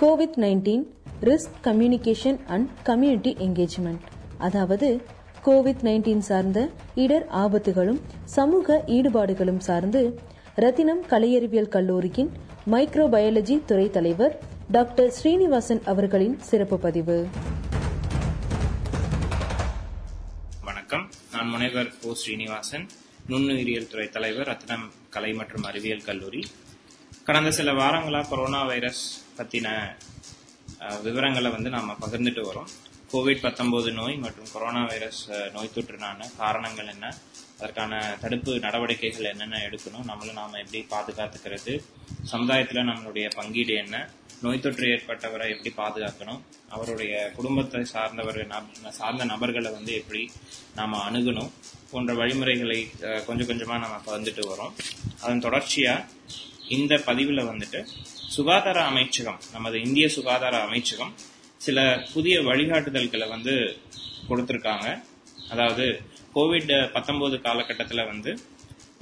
Covid nineteen risk communication and community engagement அதாவது Covid nineteen சார்ந்த இடர் ஆபத்துகளும் சமூக ஈடுபாடுகளும் சார்ந்து ரத்தினம் கலையறிவியல் கல்லூரியின் மைக்ரோபயாலஜி துறை தலைவர் டாக்டர் ஸ்ரீனிவாசன் அவர்களின் சிறப்பு பதிவு. வணக்கம். நான் முனைவர் ஓ ஸ்ரீனிவாசன் நுண்ணுயிரியல் துறை தலைவர் ரத்தினம் கலை மற்றும் அறிவியல் கல்லூரி. கடந்த சில வாரங்களா கொரோனா வைரஸ் பற்றின விவரங்களை வந்து நாம் பகிர்ந்துட்டு வரோம். கோவிட் பத்தொன்பது நோய் மற்றும் கொரோனா வைரஸ் நோய் தொற்றுனான காரணங்கள் என்ன? அதற்கான தடுப்பு நடவடிக்கைகள் என்னென்ன எடுக்கணும்? நம்மளை நாம் எப்படி பாதுகாத்துக்கிறது? சமுதாயத்தில் நம்மளுடைய பங்கீடு என்ன? நோய் தொற்று ஏற்பட்டவரை எப்படி பாதுகாக்கணும்? அவருடைய குடும்பத்தை சார்ந்தவர் சார்ந்த நபர்களை வந்து எப்படி நாம் அணுகணும்? போன்ற வழிமுறைகளை கொஞ்சம் கொஞ்சமாக நம்ம பகிர்ந்துட்டு வரோம். அதன் தொடர்ச்சியாக இந்த பதிவில் வந்துட்டு சுகாதார அமைச்சகம் நமது இந்திய சுகாதார அமைச்சகம் சில புதிய வழிகாட்டுதல்களை வந்து கொடுத்துருக்காங்க. அதாவது கோவிட் பத்தொன்பது காலகட்டத்தில் வந்து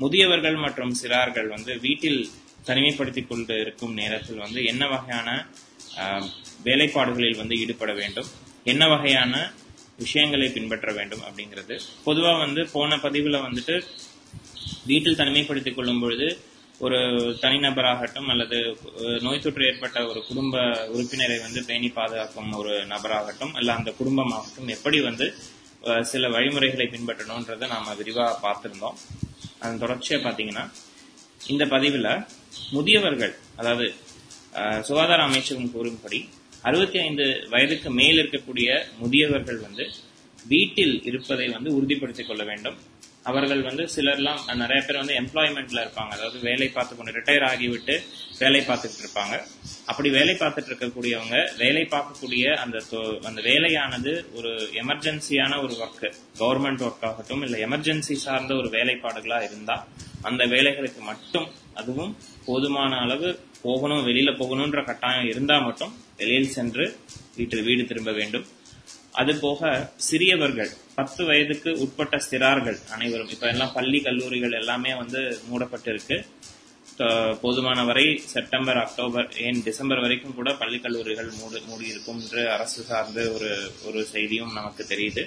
முதியவர்கள் மற்றும் சிறார்கள் வந்து வீட்டில் தனிமைப்படுத்திக் கொண்டு இருக்கும் நேரத்தில் வந்து என்ன வகையான வேலைப்பாடுகளில் வந்து ஈடுபட வேண்டும் என்ன வகையான விஷயங்களை பின்பற்ற வேண்டும் அப்படிங்கிறது. பொதுவாக வந்து போன பதிவில் வந்துட்டு வீட்டில் தனிமைப்படுத்திக் கொள்ளும் பொழுது ஒரு தனிநபராகட்டும் அல்லது நோய் தொற்று ஏற்பட்ட ஒரு குடும்ப உறுப்பினரை வந்து பேணி பாதுகாக்கும் ஒரு நபராகட்டும் அல்ல அந்த குடும்பமாகட்டும் எப்படி வந்து சில வழிமுறைகளை பின்பற்றணும்ன்றதை நாம விரிவாக பார்த்திருந்தோம். அதன் தொடர்ச்சியா பாத்தீங்கன்னா இந்த பதிவுல முதியவர்கள் அதாவது சுகாதார அமைச்சகம் கூறும்படி அறுபத்தி ஐந்து வயதுக்கு மேல் இருக்கக்கூடிய முதியவர்கள் வந்து வீட்டில் இருப்பதை வந்து உறுதிப்படுத்திக் கொள்ள வேண்டும். அவர்கள் வந்து சிலர்லாம் நிறைய பேர் வந்து எம்ப்ளாய்மெண்ட்ல இருப்பாங்க. அதாவது வேலை பார்த்து கொண்டு ரிட்டையர் ஆகிவிட்டு வேலை பார்த்துட்டு இருப்பாங்க. அப்படி வேலை பார்த்துட்டு இருக்கக்கூடியவங்க வேலை பார்க்கக்கூடிய அந்த தொ- அந்த வேலையானது ஒரு எமர்ஜென்சியான ஒரு ஒர்க்கு கவர்மெண்ட் ஒர்க் ஆகட்டும் இல்லை எமர்ஜென்சி சார்ந்த ஒரு வேலைப்பாடுகளா இருந்தா அந்த வேலைகளுக்கு மட்டும் அதுவும் போதுமான அளவு போகணும் வெளியில போகணும்ன்ற கட்டாயம் இருந்தா மட்டும் வெளியில் சென்று வீட்டு வீடு திரும்ப வேண்டும். அது போக சிறியவர்கள் பத்து வயதுக்கு உட்பட்ட சிறார்கள் அனைவரும் இப்ப எல்லாம் பள்ளி கல்லூரிகள் எல்லாமே வந்து மூடப்பட்டிருக்கு. போதுமான வரை செப்டம்பர் அக்டோபர் ஏன் டிசம்பர் வரைக்கும் கூட பள்ளி கல்லூரிகள் மூடி மூடி இருக்கும் என்று அரசு சார்ந்த ஒரு ஒரு செய்தியும் நமக்கு தெரியுது.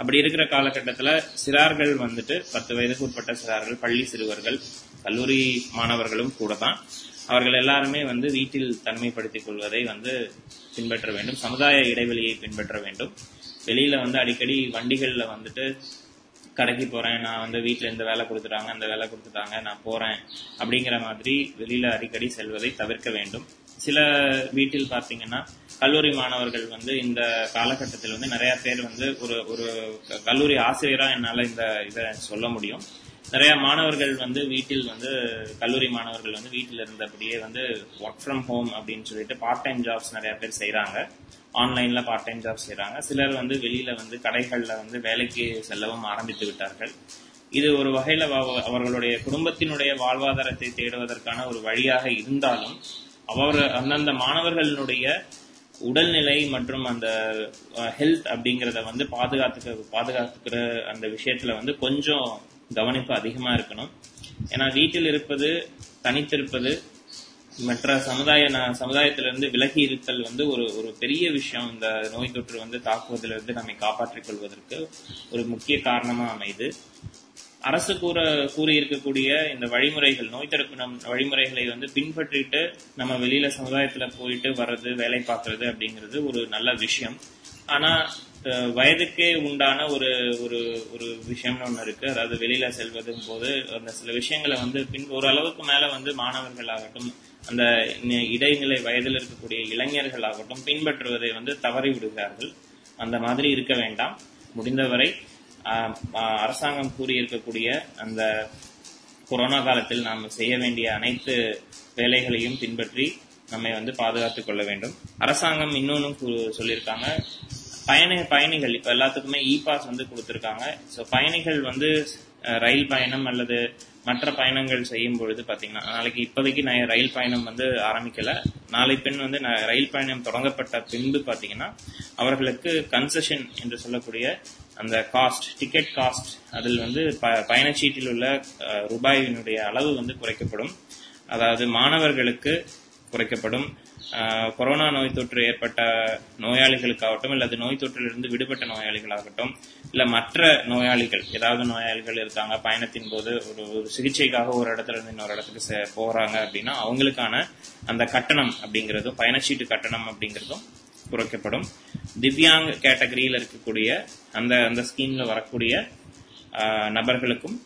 அப்படி இருக்கிற காலகட்டத்தில் சிறார்கள் வந்துட்டு பத்து வயதுக்கு உட்பட்ட சிறார்கள் பள்ளி சிறுவர்கள் கல்லூரி மாணவர்களும் கூட தான் அவர்கள் எல்லாருமே வந்து வீட்டில் தன்மைப்படுத்திக் கொள்வதை வந்து பின்பற்ற வேண்டும். சமுதாய இடைவெளியை பின்பற்ற வேண்டும். வெளியில வந்து அடிக்கடி வண்டிகள்ல வந்துட்டு கடைக்கு போறேன் நான் வந்து வீட்டில் இந்த வேலை கொடுத்துட்டாங்க அந்த வேலை கொடுத்துட்டாங்க நான் போறேன் அப்படிங்கிற மாதிரி வெளியில அடிக்கடி செல்வதை தவிர்க்க வேண்டும். சில வீட்டில் பார்த்தீங்கன்னா கல்லூரி மாணவர்கள் வந்து இந்த காலகட்டத்தில் வந்து நிறைய பேர் வந்து ஒரு ஒரு கல்லூரி ஆசிரியரா என்னால இந்த இதை சொல்ல முடியும். நிறைய மாணவர்கள் வந்து வீட்டில் வந்து கல்லூரி மாணவர்கள் வந்து வீட்டில் இருந்தபடியே வந்து ஒர்க் ஃப்ரம் ஹோம் அப்படின்னு சொல்லிட்டு பார்ட் டைம் ஜாப்ஸ் நிறைய பேர் செய்கிறாங்க ஆன்லைன்ல பார்ட் டைம் ஜாப் செய்கிறாங்க சிலர் வந்து வெளியில வந்து கடைகளில் வந்து வேலைக்கு செல்லவும் ஆரம்பித்து விட்டார்கள். இது ஒரு வகையில் அவர்களுடைய குடும்பத்தினுடைய வாழ்வாதாரத்தை தேடுவதற்கான ஒரு வழியாக இருந்தாலும் அவர் அந்தந்த மாணவர்களினுடைய உடல்நிலை மற்றும் அந்த ஹெல்த் அப்படிங்கிறத வந்து பாதுகாத்துக்க பாதுகாத்துக்கிற அந்த விஷயத்துல வந்து கொஞ்சம் கவனிப்பு அதிகமா இருக்கணும். ஏன்னா வீட்டில் இருப்பது தனித்திருப்பது மற்ற சமுதாய ந- சமுதாயத்திலிருந்து விலகி இருத்தல் வந்து ஒரு ஒரு பெரிய விஷயம். இந்த நோய் தொற்று வந்து தாக்குவதிலிருந்து நம்மை காப்பாற்றிக் கொள்வதற்கு ஒரு முக்கிய காரணமா அமைது அரசு கூற கூறி இருக்கக்கூடிய இந்த வழிமுறைகள் நோய் தடுப்பு நம் வழிமுறைகளை வந்து பின்பற்றிட்டு நம்ம வெளியில சமுதாயத்துல போயிட்டு வர்றது வேலை பார்க்கறது அப்படிங்கிறது ஒரு நல்ல விஷயம். ஆனா அஹ், வயதுக்கே உண்டான ஒரு ஒரு ஒரு விஷயம்னு ஒண்ணு இருக்கு. அதாவது வெளியில செல்வதும் போது அந்த சில விஷயங்களை வந்து பின் ஓரளவுக்கு மேல வந்து மாணவர்களாகட்டும் அந்த இடைநிலை வயதில் இருக்கக்கூடிய இளைஞர்கள் ஆகட்டும் பின்பற்றுவதை வந்து தவறி விடுகிறார்கள் அந்த மாதிரி இருக்க வேண்டாம். முடிந்தவரை அரசாங்கம் கூறியிருக்கக்கூடிய அந்த கொரோனா காலத்தில் நாம் செய்ய வேண்டிய அனைத்து வேலைகளையும் பின்பற்றி நம்மை வந்து பாதுகாத்துக் கொள்ள வேண்டும். அரசாங்கம் இன்னொன்னும் சொல்லியிருக்காங்க. பயண பயணிகள் இப்ப எல்லாத்துக்குமே இ பாஸ் வந்து கொடுத்திருக்காங்க. ஸோ பயணிகள் வந்து ரயில் பயணம் அல்லது மற்ற பயணங்கள் செய்யும் பொழுது பார்த்தீங்கன்னா நாளைக்கு இப்போதைக்கு நான் ரயில் பயணம் வந்து ஆரம்பிக்கல. நாளை பெண் வந்து நான் ரயில் பயணம் தொடங்கப்பட்ட பின்பு பார்த்தீங்கன்னா அவர்களுக்கு கன்செஷன் என்று சொல்லக்கூடிய அந்த காஸ்ட் டிக்கெட் காஸ்ட் அதில் வந்து ப- பயணச்சீட்டில் உள்ள ரூபாயினுடைய அளவு வந்து குறைக்கப்படும். அதாவது மாணவர்களுக்கு குறைக்கப்படும். கொரோனா நோய் தொற்று ஏற்பட்ட நோயாளிகளுக்காகட்டும் அல்லது நோய் தொற்றிலிருந்து விடுபட்ட நோயாளிகளாகட்டும் இல்ல மற்ற நோயாளிகள் ஏதாவது நோயாளிகள் இருக்காங்க பயணத்தின் போது ஒரு ஒரு சிகிச்சைக்காக ஒரு இடத்துல இருந்து இன்னொரு இடத்துக்கு செ- போறாங்க அப்படின்னா அவங்களுக்கான அந்த கட்டணம் அப்படிங்கிறதும் பயணச்சீட்டு கட்டணம் அப்படிங்கிறதும் குறைக்கப்படும். திவ்யாங் கேட்டகரியில் இருக்கக்கூடிய அந்த அந்த ஸ்கீம்ல வரக்கூடிய நபர்களுக்கும்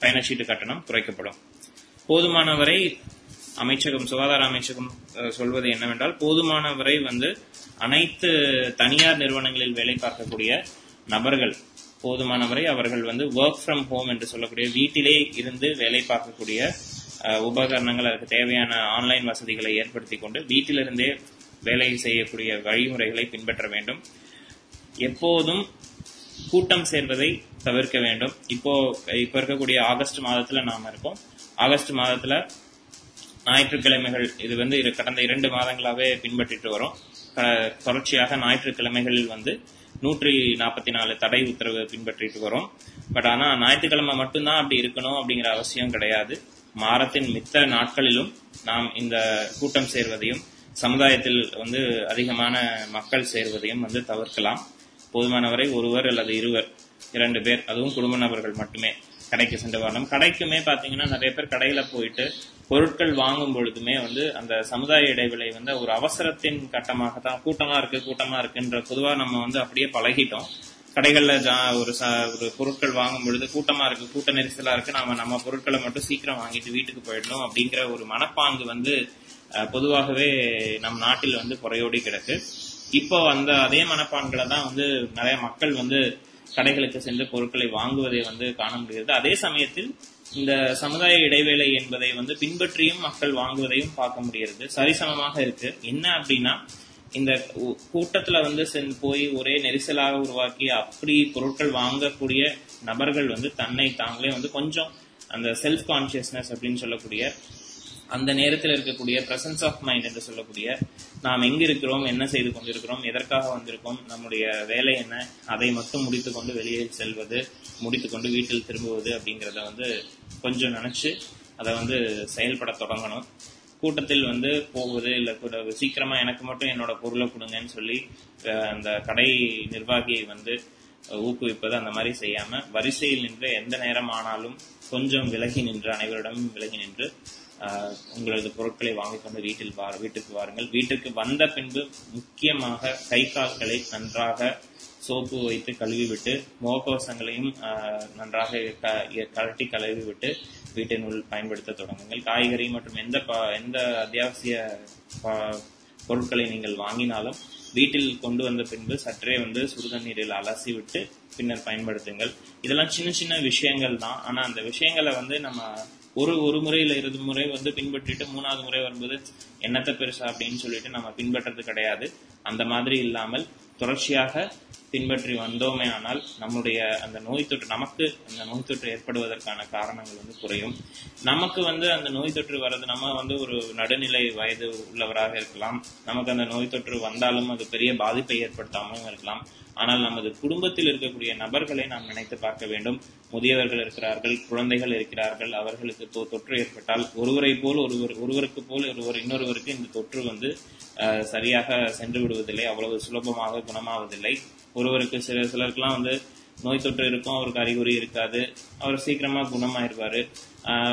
பயணச்சீட்டு கட்டணம் குறைக்கப்படும். போதுமான வரை அமைச்சகம் சுகாதார அமைச்சகம் சொல்வது என்னவென்றால் போதுமான வரை வந்து அனைத்து தனியார் நிறுவனங்களில் வேலை பார்க்கக்கூடிய நபர்கள் போதுமான வரை அவர்கள் வந்து ஒர்க் ஃப்ரம் ஹோம் என்று சொல்லக்கூடிய வீட்டிலே இருந்து வேலை பார்க்கக்கூடிய உபகரணங்கள் அதுக்கு தேவையான ஆன்லைன் வசதிகளை ஏற்படுத்தி கொண்டு வீட்டிலிருந்தே வேலை செய்யக்கூடிய வழிமுறைகளை பின்பற்ற வேண்டும். எப்போதும் கூட்டம் சேர்வதை தவிர்க்க வேண்டும். இப்போ இப்போ இருக்கக்கூடிய ஆகஸ்ட் மாதத்தில் நாம் இருக்கோம். ஆகஸ்ட் மாதத்தில் ஞாயிற்றுக்கிழமைகள் இது வந்து கடந்த இரண்டு மாதங்களாகவே பின்பற்றிட்டு வரும். தொடர்ச்சியாக ஞாயிற்றுக்கிழமைகளில் வந்து நூற்றி நாற்பத்தி நாலு தடை உத்தரவு பின்பற்றிட்டு வரும். பட் ஆனா ஞாயிற்றுக்கிழமை மட்டும்தான் அப்படி இருக்கணும் அப்படிங்கிற அவசியம் கிடையாது. மாதத்தின் மித்த நாட்களிலும் நாம் இந்த கூட்டம் சேர்வதையும் சமுதாயத்தில் வந்து அதிகமான மக்கள் சேர்வதையும் வந்து தவிர்க்கலாம். போதுமானவரை ஒருவர் அல்லது இருவர் இரண்டு பேர் அதுவும் குடும்ப நபர்கள் மட்டுமே கடைக்கு சென்று வரணும். கடைக்குமே பாத்தீங்கன்னா நிறைய பேர் கடையில போயிட்டு பொருட்கள் வாங்கும் பொழுதுமே வந்து அந்த சமுதாய இடைவெளி வந்து ஒரு அவசரத்தின் கட்டமாக தான் கூட்டமா இருக்கு கூட்டமா இருக்குன்ற பொதுவா நம்ம வந்து அப்படியே பழகிட்டோம். கடைகள்ல ஜா- ஒரு ச- ஒரு பொருட்கள் வாங்கும் பொழுது கூட்டமா இருக்கு கூட்ட நெரிசலா இருக்கு நாம நம்ம பொருட்களை மட்டும் சீக்கிரம் வாங்கிட்டு வீட்டுக்கு போயிடணும் அப்படிங்கிற ஒரு மனப்பாங்கு வந்து பொதுவாகவே நம் நாட்டில் வந்து குறையோடி கிடக்கு. இப்போ அந்த அதே மனப்பான்களை தான் வந்து நிறைய மக்கள் வந்து கடைகளுக்கு சென்று பொருட்களை வாங்குவதை வந்து காண முடிகிறது. அதே சமயத்தில் இந்த சமுதாய இடைவேளை என்பதை வந்து பின்பற்றியும் மக்கள் வாங்குவதையும் பார்க்க முடிகிறது. சரிசமமாக இருக்கு. என்ன அப்படின்னா இந்த கூட்டத்துல வந்து சென்று போய் ஒரே நெரிசலாக உருவாக்கி அப்படி பொருட்கள் வாங்கக்கூடிய நபர்கள் வந்து தன்னை தாங்களே வந்து கொஞ்சம் அந்த செல்ஃப் கான்சியஸ்னஸ் அப்படின்னு சொல்லக்கூடிய அந்த நேரத்தில் இருக்கக்கூடிய பிரசன்ஸ் ஆஃப் மைண்ட் என்று சொல்லக்கூடிய நாம் எங்க இருக்கிறோம் என்ன செய்து கொண்டிருக்கிறோம் எதற்காக வந்திருக்கோம் நம்முடைய வேலை என்ன அதை மட்டும் முடித்துக்கொண்டு வெளியே செல்வது முடித்துக்கொண்டு வீட்டில் திரும்புவது அப்படிங்கிறத வந்து கொஞ்சம் நினைச்சு அதை வந்து செயல்பட தொடங்கணும். கூட்டத்தில் வந்து போவது இல்லை கூட சீக்கிரமா எனக்கு மட்டும் என்னோட பொருளை கொடுங்கன்னு சொல்லி அந்த கடை நிர்வாகியை வந்து ஊக்குவிப்பது அந்த மாதிரி செய்யாம வரிசையில் நின்று எந்த நேரம் ஆனாலும் கொஞ்சம் விலகி நின்று அனைவரிடமும் விலகி நின்று உங்களது பொருட்களை வாங்கிக்கொண்டு வீட்டில் வா வீட்டுக்கு வாருங்கள். வீட்டுக்கு வந்த பின்பு முக்கியமாக கை கால்களை நன்றாக சோப்பு வைத்து கழுவிவிட்டு முகக்கவசங்களையும் நன்றாக க- கழட்டி கழுவி விட்டு வீட்டினுள் பயன்படுத்த தொடங்குங்கள். காய்கறி மற்றும் எந்த எந்த அத்தியாவசிய பொருட்களை நீங்கள் வாங்கினாலும் வீட்டில் கொண்டு வந்த பின்பு சற்றே வந்து சுடுதண்ணீரில் அலசி விட்டு பின்னர் பயன்படுத்துங்கள். இதெல்லாம் சின்ன சின்ன விஷயங்கள் தான். ஆனால் அந்த விஷயங்களை வந்து நம்ம ஒரு ஒரு முறையில் இரு முறை வந்து பின்பற்றிட்டு மூணாவது முறை வரும்போது என்னத்த பெருசா அப்படின்னு சொல்லிட்டு நம்ம பின்பற்றது கிடையாது. அந்த மாதிரி இல்லாமல் தொடர்ச்சியாக பின்பற்றி வந்தோமே ஆனால் நம்முடைய அந்த நோய் தொற்று நமக்கு அந்த நோய் தொற்று ஏற்படுவதற்கான காரணங்கள் வந்து குறையும். நமக்கு வந்து அந்த நோய் தொற்று வர்றது நம்ம வந்து ஒரு நடுநிலை வயது உள்ளவராக இருக்கலாம். நமக்கு அந்த நோய் தொற்று வந்தாலும் அது பெரிய பாதிப்பை ஏற்படுத்தாமலும் இருக்கலாம். ஆனால் நமது குடும்பத்தில் இருக்கக்கூடிய நபர்களை நாம் நினைத்து பார்க்க வேண்டும். முதியவர்கள் இருக்கிறார்கள் குழந்தைகள் இருக்கிறார்கள் அவர்களுக்கு தொற்று ஏற்பட்டால் ஒருவரை போல் ஒருவர் ஒருவருக்கு போல் ஒருவர் இன்னொருவருக்கு இந்த தொற்று வந்து சரியாக சென்று விடுவதில்லை. அவ்வளவு சுலபமாக குணமாவதில்லை. ஒருவருக்கு சில சிலருக்குலாம் வந்து நோய் தொற்று இருக்கும் அவருக்கு அறிகுறி இருக்காது. அவர் சீக்கிரமா குணமாயிருவார்.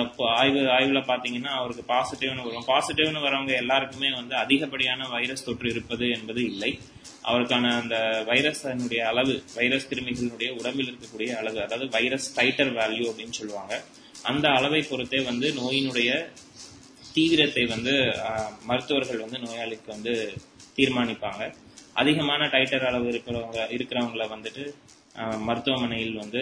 இப்போ ஆய்வு ஆய்வுல பாத்தீங்கன்னா அவருக்கு பாசிட்டிவ்னு வரும். பாசிட்டிவ்னு வரவங்க எல்லாருக்குமே வந்து அதிகப்படியான வைரஸ் தொற்று இருப்பது என்பது இல்லை. அவருக்கான அந்த வைரஸினுடைய அளவு வைரஸ் கிருமிகளுடைய உடம்பில் இருக்கக்கூடிய அளவு அதாவது வைரஸ் டைட்டர் வேல்யூ அப்படின்னு சொல்லுவாங்க. அந்த அளவை பொறுத்தே வந்து நோயினுடைய தீவிரத்தை வந்து மருத்துவர்கள் வந்து நோயாளிக்கு வந்து தீர்மானிப்பாங்க. அதிகமான டைட்டர் அளவு இருக்கிறவங்க இருக்கிறவங்கள வந்துட்டு மருத்துவமனையில் வந்து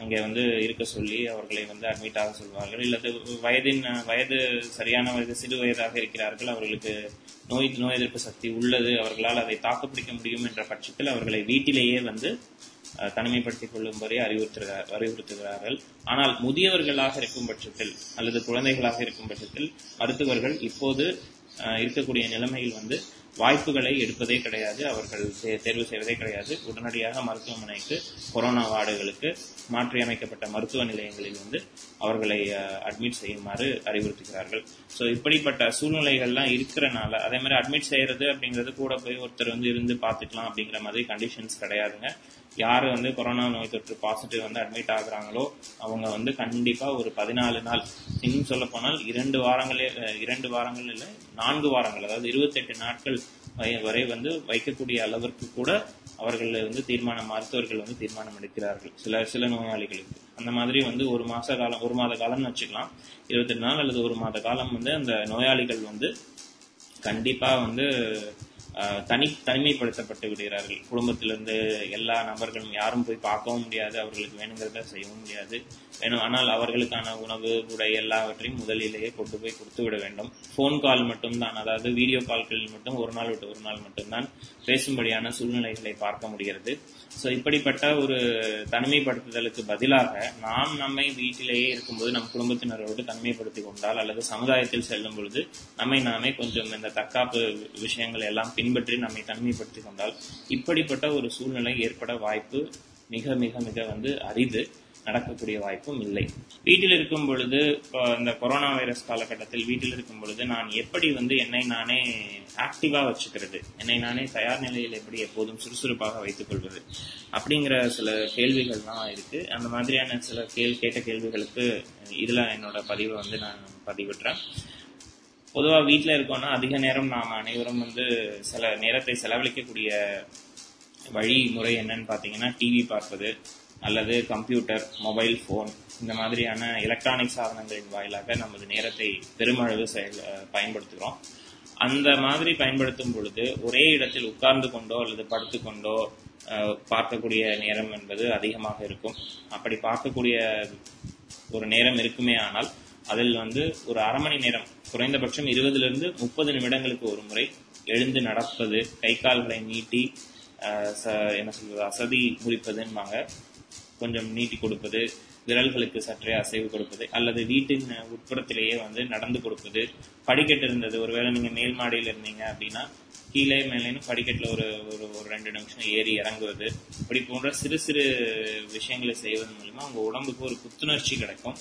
அங்கே வந்து இருக்க சொல்லி அவர்களை வந்து அட்மிட் ஆக சொல்வார்கள். இல்லது வயதின் வயது சரியான வயது சிறு வயதாக இருக்கிறார்கள். அவர்களுக்கு நோய் நோய் எதிர்ப்பு சக்தி உள்ளது. அவர்களால் அதை தாக்குப்பிடிக்க முடியும் என்ற பட்சத்தில் அவர்களை வீட்டிலேயே வந்து தனிமைப்படுத்திக் கொள்ளும்படி அறிவுறுத்துகிறார் அறிவுறுத்துகிறார்கள். ஆனால் முதியவர்களாக இருக்கும் பட்சத்தில் அல்லது குழந்தைகளாக இருக்கும் பட்சத்தில் மருத்துவர்கள் இப்போது இருக்கக்கூடிய நிலைமையில் வந்து வாய்ப்புகளை எடுப்பதே கிடையாது அவர்கள் தே- தேர்வு செய்வதே கிடையாது. உடனடியாக மருத்துவமனைக்கு கொரோனா வார்டுகளுக்கு மாற்றியமைக்கப்பட்ட மருத்துவ நிலையங்களில் வந்து அவர்களை அட்மிட் செய்யுமாறு அறிவுறுத்துகிறார்கள். ஸோ இப்படிப்பட்ட சூழ்நிலைகள்லாம் இருக்கிறனால அதே மாதிரி அட்மிட் செய்யறது அப்படிங்கிறது கூட போய் ஒருத்தர் வந்து இருந்து பார்த்துக்கலாம் அப்படிங்கிற மாதிரி கண்டிஷன்ஸ் கிடையாதுங்க. யார் வந்து கொரோனா நோய் தொற்று பாசிட்டிவ் வந்து அட்மிட் ஆகுறாங்களோ அவங்க வந்து கண்டிப்பாக ஒரு பதினாலு நாள் இன்னும் சொல்ல போனால் இரண்டு வாரங்களே இரண்டு வாரங்கள் இல்லை நான்கு வாரங்கள் அதாவது இருபத்தெட்டு நாட்கள் வரை- வரை வந்து வைக்கக்கூடிய அளவிற்கு கூட அவர்கள் வந்து தீர்மானம் மருத்துவர்கள் வந்து தீர்மானம் எடுக்கிறார்கள். சில சில நோயாளிகளுக்கு. அந்த மாதிரி வந்து ஒரு மாச காலம் ஒரு மாத காலம்னு வச்சுக்கலாம். இருபத்தெட்டு நாள் அல்லது ஒரு மாத காலம் வந்து அந்த நோயாளிகள் வந்து கண்டிப்பா வந்து தனி தனிமைப்படுத்தப்பட்டு விடுகிறார்கள். குடும்பத்திலிருந்து எல்லா நபர்களும் யாரும் போய் பார்க்கவும் முடியாது அவர்களுக்கு வேணுங்கிறத செய்யவும் முடியாது. வேணும் ஆனால் அவர்களுக்கான உணவு உடை எல்லாவற்றையும் முதலிலேயே கொண்டு போய் கொடுத்து விட வேண்டும். ஃபோன் கால் மட்டும்தான் அதாவது வீடியோ கால்களில் மட்டும் ஒரு நாள் விட்டு ஒரு நாள் மட்டும்தான் பேசும்படியான சூழ்நிலைகளை பார்க்க முடிகிறது. ஸோ இப்படிப்பட்ட ஒரு தனிமைப்படுத்துதலுக்கு பதிலாக நாம் நம்மை வீட்டிலேயே இருக்கும்போது நம் குடும்பத்தினரோடு தனிமைப்படுத்திக் கொண்டால் அல்லது சமுதாயத்தில் செல்லும் பொழுது நம்மை நாமே கொஞ்சம் இந்த தற்காப்பு விஷயங்கள் எல்லாம் பின்பற்றி நம்மை தனிமைப்படுத்திக் கொண்டால் இப்படிப்பட்ட ஒரு சூழ்நிலை ஏற்பட வாய்ப்பு மிக மிக மிக வந்து அரிது. நடக்கக்கூடிய வாய்ப்பும் இல்லை. வீட்டில் இருக்கும் பொழுது இப்போ இந்த கொரோனா வைரஸ் காலகட்டத்தில் வீட்டில் இருக்கும் பொழுது நான் எப்படி வந்து என்னை நானே ஆக்டிவா வச்சுக்கிறது? என்னை நானே தயார் நிலையில் எப்படி எப்போதும் சுறுசுறுப்பாக வைத்துக் கொள்வது? அப்படிங்கிற சில கேள்விகள்லாம் இருக்கு. அந்த மாதிரியான சில கேள் கேட்ட கேள்விகளுக்கு இதுல என்னோட பதிவை வந்து நான் பதிவிடுறேன். பொதுவாக வீட்டில் இருக்கோம்னா அதிக நேரம் நாம் அனைவரும் வந்து சில நேரத்தை செலவழிக்கக்கூடிய வழிமுறை என்னன்னு பார்த்தீங்கன்னா டிவி பார்ப்பது அல்லது கம்ப்யூட்டர் மொபைல் ஃபோன் இந்த மாதிரியான எலக்ட்ரானிக் சாதனங்களின் வாயிலாக நமது நேரத்தை பெருமளவு செயல் பயன்படுத்துகிறோம். அந்த மாதிரி பயன்படுத்தும் பொழுது ஒரே இடத்தில் உட்கார்ந்து கொண்டோ அல்லது படுத்துக்கொண்டோ பார்க்கக்கூடிய நேரம் என்பது அதிகமாக இருக்கும். அப்படி பார்க்கக்கூடிய ஒரு நேரம் இருக்குமே ஆனால் அதில் வந்து ஒரு அரை மணி நேரம் குறைந்தபட்சம் இருபதுலேருந்து முப்பது நிமிடங்களுக்கு ஒரு முறை எழுந்து நடப்பது கை கால்களை நீட்டி ச- என்ன சொல்வது அசதி குறிப்பதுன்பாங்க கொஞ்சம் நீட்டி கொடுப்பது விரல்களுக்கு சற்றே அசைவு கொடுப்பது அல்லது வீட்டின் உட்புறத்திலேயே வந்து நடந்து கொடுப்பது படிக்கட்டு இருந்தது. ஒருவேளை நீங்க மேல் மாடியில் இருந்தீங்க அப்படின்னா கீழே மேலேன்னு படிக்கட்டில் ஒரு ஒரு ஒரு ரெண்டு நிமிஷம் ஏறி இறங்குவது. இப்படி போன்ற சிறு சிறு விஷயங்களை செய்வதன் மூலமா உங்க உடம்புக்கு ஒரு புத்துணர்ச்சி கிடைக்கும்.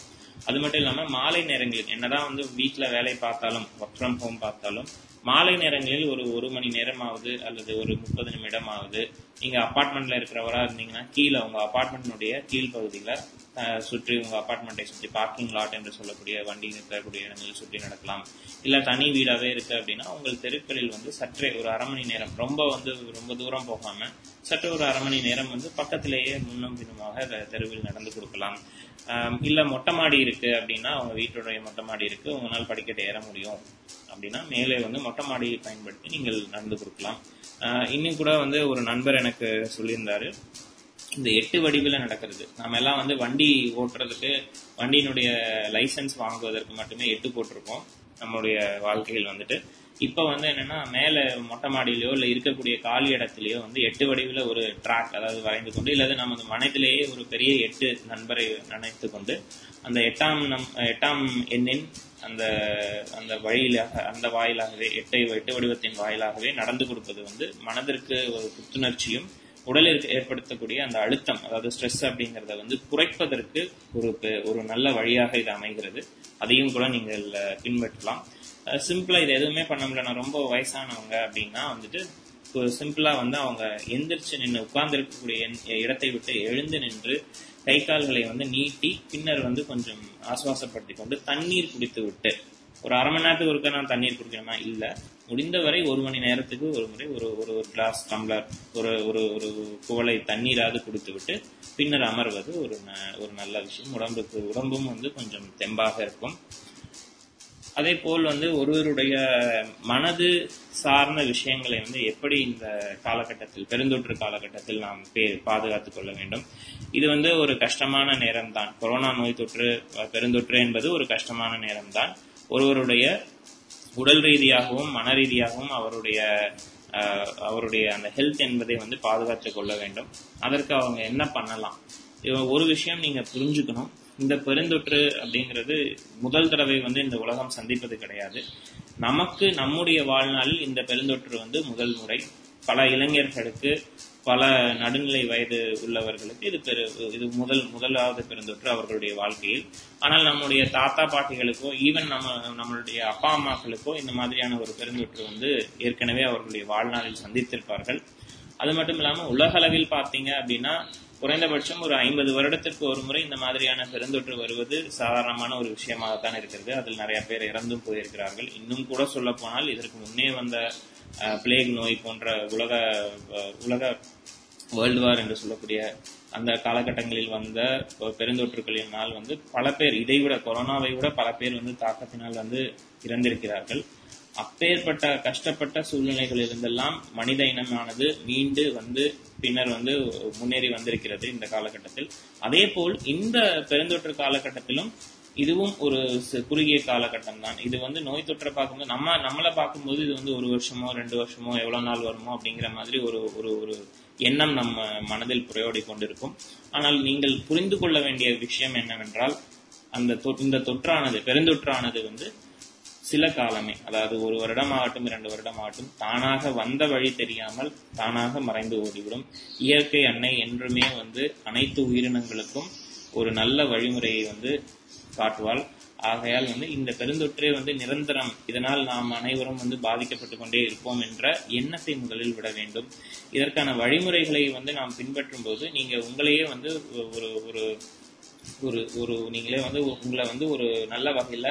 அது மட்டும் இல்லாமல் மாலை நேரங்களில் என்னதான் வந்து வீட்டில் வேலை பார்த்தாலும் ஒர்க் ஃப்ரம் ஹோம் பார்த்தாலும் மாலை நேரங்களில் ஒரு ஒரு மணி நேரமாவது அல்லது ஒரு முப்பது நிமிடமாவது நீங்க அப்பார்ட்மெண்ட்டில் இருக்கிறவரா இருந்தீங்கன்னா கீழே உங்க அபார்ட்மெண்ட்னுடைய கீழ் பகுதியில சுற்றி உங்க அப்பார்ட்மெண்ட்டை சுற்றி பார்க்கிங் லாட் என்று சொல்லக்கூடிய வண்டி நிற்கக்கூடிய இடங்களில் சுற்றி நடக்கலாம். இல்ல தனி வீடாவே இருக்கு அப்படின்னா உங்கள் தெருக்களில் வந்து சற்றே ஒரு அரை மணி நேரம் ரொம்ப வந்து ரொம்ப தூரம் போகாம சற்று ஒரு அரை மணி நேரம் வந்து பக்கத்திலேயே முன்னும் பின்னுமாக தெருவில் நடந்து கொடுக்கலாம். இல்லை இல்ல மொட்டை மாடி இருக்கு அப்படின்னா அவங்க வீட்டுடைய மொட்டை மாடி இருக்கு உங்களால் படிக்கட்டு ஏற முடியும். அப்படின்னா மேலே வந்து மொட்டை மாடியை பயன்படுத்தி நீங்கள் நடந்து கொடுக்கலாம். இன்னும் கூட வந்து ஒரு நண்பர் எனக்கு சொல்லியிருந்தாரு இந்த எட்டு வடிவில் நடக்கிறது. நாம எல்லாம் வந்து வண்டி ஓட்டுறதுக்கு வண்டியினுடைய லைசன்ஸ் வாங்குவதற்கு மட்டுமே எட்டு போட்டிருக்கோம் நம்மளுடைய வாழ்க்கையில் வந்துட்டு. இப்போ வந்து என்னன்னா மேலே மொட்டை மாடியிலையோ இல்லை இருக்கக்கூடிய காலி இடத்துலையோ வந்து எட்டு வடிவில் ஒரு ட்ராக் அதாவது வரைந்து கொண்டு இல்லது நமது மனத்திலேயே ஒரு பெரிய எட்டு நண்பரை நினைத்து கொண்டு அந்த எட்டாம் நம் எட்டாம் எண்ணின் அந்த அந்த வழியிலாக அந்த வாயிலாகவே எட்டை எட்டு வடிவத்தின் வாயிலாகவே நடந்து கொடுப்பது வந்து மனதிற்கு ஒரு புத்துணர்ச்சியும் உடலிற்கு ஏற்படுத்தக்கூடிய அந்த அழுத்தம் அதாவது ஸ்ட்ரெஸ் அப்படிங்கிறத வந்து குறைப்பதற்கு ஒரு பெ- ஒரு நல்ல வழியாக இது அமைகிறது. அதையும் கூட நீங்கள் பின்பற்றலாம். சிம்பிளா இது எதுவுமே பண்ண முடியல. ரொம்ப வயசானவங்க அப்படின்னா வந்துட்டு ஒரு சிம்பிளா வந்து அவங்க எந்திரிச்சு நின்று உட்கார்ந்து இருக்கக்கூடிய இடத்தை விட்டு எழுந்து நின்று கை கால்களை வந்து நீட்டி பின்னர் வந்து கொஞ்சம் ஆசுவாசப்படுத்தி கொண்டு தண்ணீர் குடித்து விட்டு ஒரு அரை மணி நேரத்துக்கு ஒருக்க நான் தண்ணீர் குடிக்கணுமா? இல்ல. முடிந்தவரை ஒரு மணி நேரத்துக்கு ஒரு முறை ஒரு ஒரு ஒரு கிளாஸ் டம்ளர் ஒரு ஒரு ஒரு குவளை தண்ணீராவது குடித்து விட்டு பின்னர் அமர்வது ஒரு ந- ஒரு நல்ல விஷயம். உடம்புக்கு உடம்பும் வந்து கொஞ்சம் தெம்பாக இருக்கும். அதே போல் வந்து ஒருவருடைய மனது சார்ந்த விஷயங்களை வந்து எப்படி இந்த காலகட்டத்தில் பெருந்தொற்று காலகட்டத்தில் நாம் பே- பாதுகாத்துக் கொள்ள வேண்டும்? இது வந்து ஒரு கஷ்டமான நேரம் தான் கொரோனா நோய் தொற்று பெருந்தொற்று என்பது ஒரு கஷ்டமான நேரம் தான் ஒருவருடைய உடல் ரீதியாகவும் மன ரீதியாகவும் அவருடைய அவருடைய அந்த ஹெல்த் என்பதை வந்து பாதுகாத்துக் கொள்ள வேண்டும். அதற்கு அவங்க என்ன பண்ணலாம்? ஒரு விஷயம் நீங்க புரிஞ்சுக்கணும். இந்த பெருந்தொற்று அப்படிங்கிறது முதல் தடவை வந்து இந்த உலகம் சந்திப்பது கிடையாது. நமக்கு நம்முடைய வாழ்நாளில் இந்த பெருந்தொற்று வந்து முதல் முறை. பல இளைஞர்களுக்கு பல நடுநிலை வயது உள்ளவர்களுக்கு இது பெரு இது முதல் முதலாவது பெருந்தொற்று அவர்களுடைய வாழ்க்கையில். ஆனால் நம்முடைய தாத்தா பாட்டிகளுக்கோ ஈவன் நம்ம நம்மளுடைய அப்பா அம்மாக்களுக்கோ இந்த மாதிரியான ஒரு பெருந்தொற்று வந்து ஏற்கனவே அவர்களுடைய வாழ்நாளில் சந்தித்திருப்பார்கள். அது மட்டும் இல்லாமல் உலக அளவில் அப்படின்னா குறைந்தபட்சம் ஒரு ஐம்பது வருடத்திற்கு ஒரு முறை இந்த மாதிரியான பெருந்தொற்று வருவது சாதாரணமான ஒரு விஷயமாகத்தான் இருக்கிறது. அதில் நிறைய பேர் இறந்தும் போயிருக்கிறார்கள். இன்னும் கூட சொல்ல போனால் இதற்கு முன்னே வந்த பிளேக் நோய் போன்ற உலக உலக வேர்ல்டு வார் என்று சொல்லக்கூடிய அந்த காலகட்டங்களில் வந்த பெருந்தொற்றுகளினால் வந்து பல பேர் இதைவிட கொரோனாவை விட பல பேர் வந்து தாக்கத்தினால் வந்து இறந்திருக்கிறார்கள். அப்பேற்பட்ட கஷ்டப்பட்ட சூழ்நிலைகள் இருந்தெல்லாம் மனித இனமானது மீண்டு வந்து பின்னர் வந்து முன்னேறி வந்திருக்கிறது இந்த காலகட்டத்தில். அதே போல் இந்த பெருந்தொற்று காலகட்டத்திலும் இதுவும் ஒரு குறுகிய காலகட்டம் தான் இது வந்து நோய் தொற்றை பார்க்கும்போது நம்ம நம்மளை பார்க்கும்போது இது வந்து ஒரு வருஷமோ ரெண்டு வருஷமோ எவ்வளோ நாள் வருமோ அப்படிங்கிற மாதிரி ஒரு ஒரு ஒரு எண்ணம் நம்ம மனதில் புரையோடி கொண்டிருக்கும். ஆனால் நீங்கள் புரிந்து கொள்ள வேண்டிய விஷயம் என்னவென்றால் அந்த இந்த தொற்றானது பெருந்தொற்றானது வந்து சில காலமே. அதாவது ஒரு வருடம் ஆகட்டும் இரண்டு வருடம் ஆகட்டும் தானாக வந்த வழி தெரியாமல் தானாக மறைந்து ஓடிவிடும். இயற்கை அன்னை என்றுமே வந்து அனைத்து உயிரினங்களுக்கும் ஒரு நல்ல வழிமுறையை வந்து காட்டுவாள். ஆகையால் வந்து இந்த பெருந்தொற்றே வந்து நிரந்தரம். இதனால் நாம் அனைவரும் வந்து பாதிக்கப்பட்டு கொண்டே இருப்போம் என்ற எண்ணத்தை முதலில் விட வேண்டும். இதற்கான வழிமுறைகளை வந்து நாம் பின்பற்றும் போது நீங்க உங்களையே வந்து ஒரு ஒரு ஒரு ஒரு நீங்களே வந்து உங்களை வந்து ஒரு நல்ல வகையில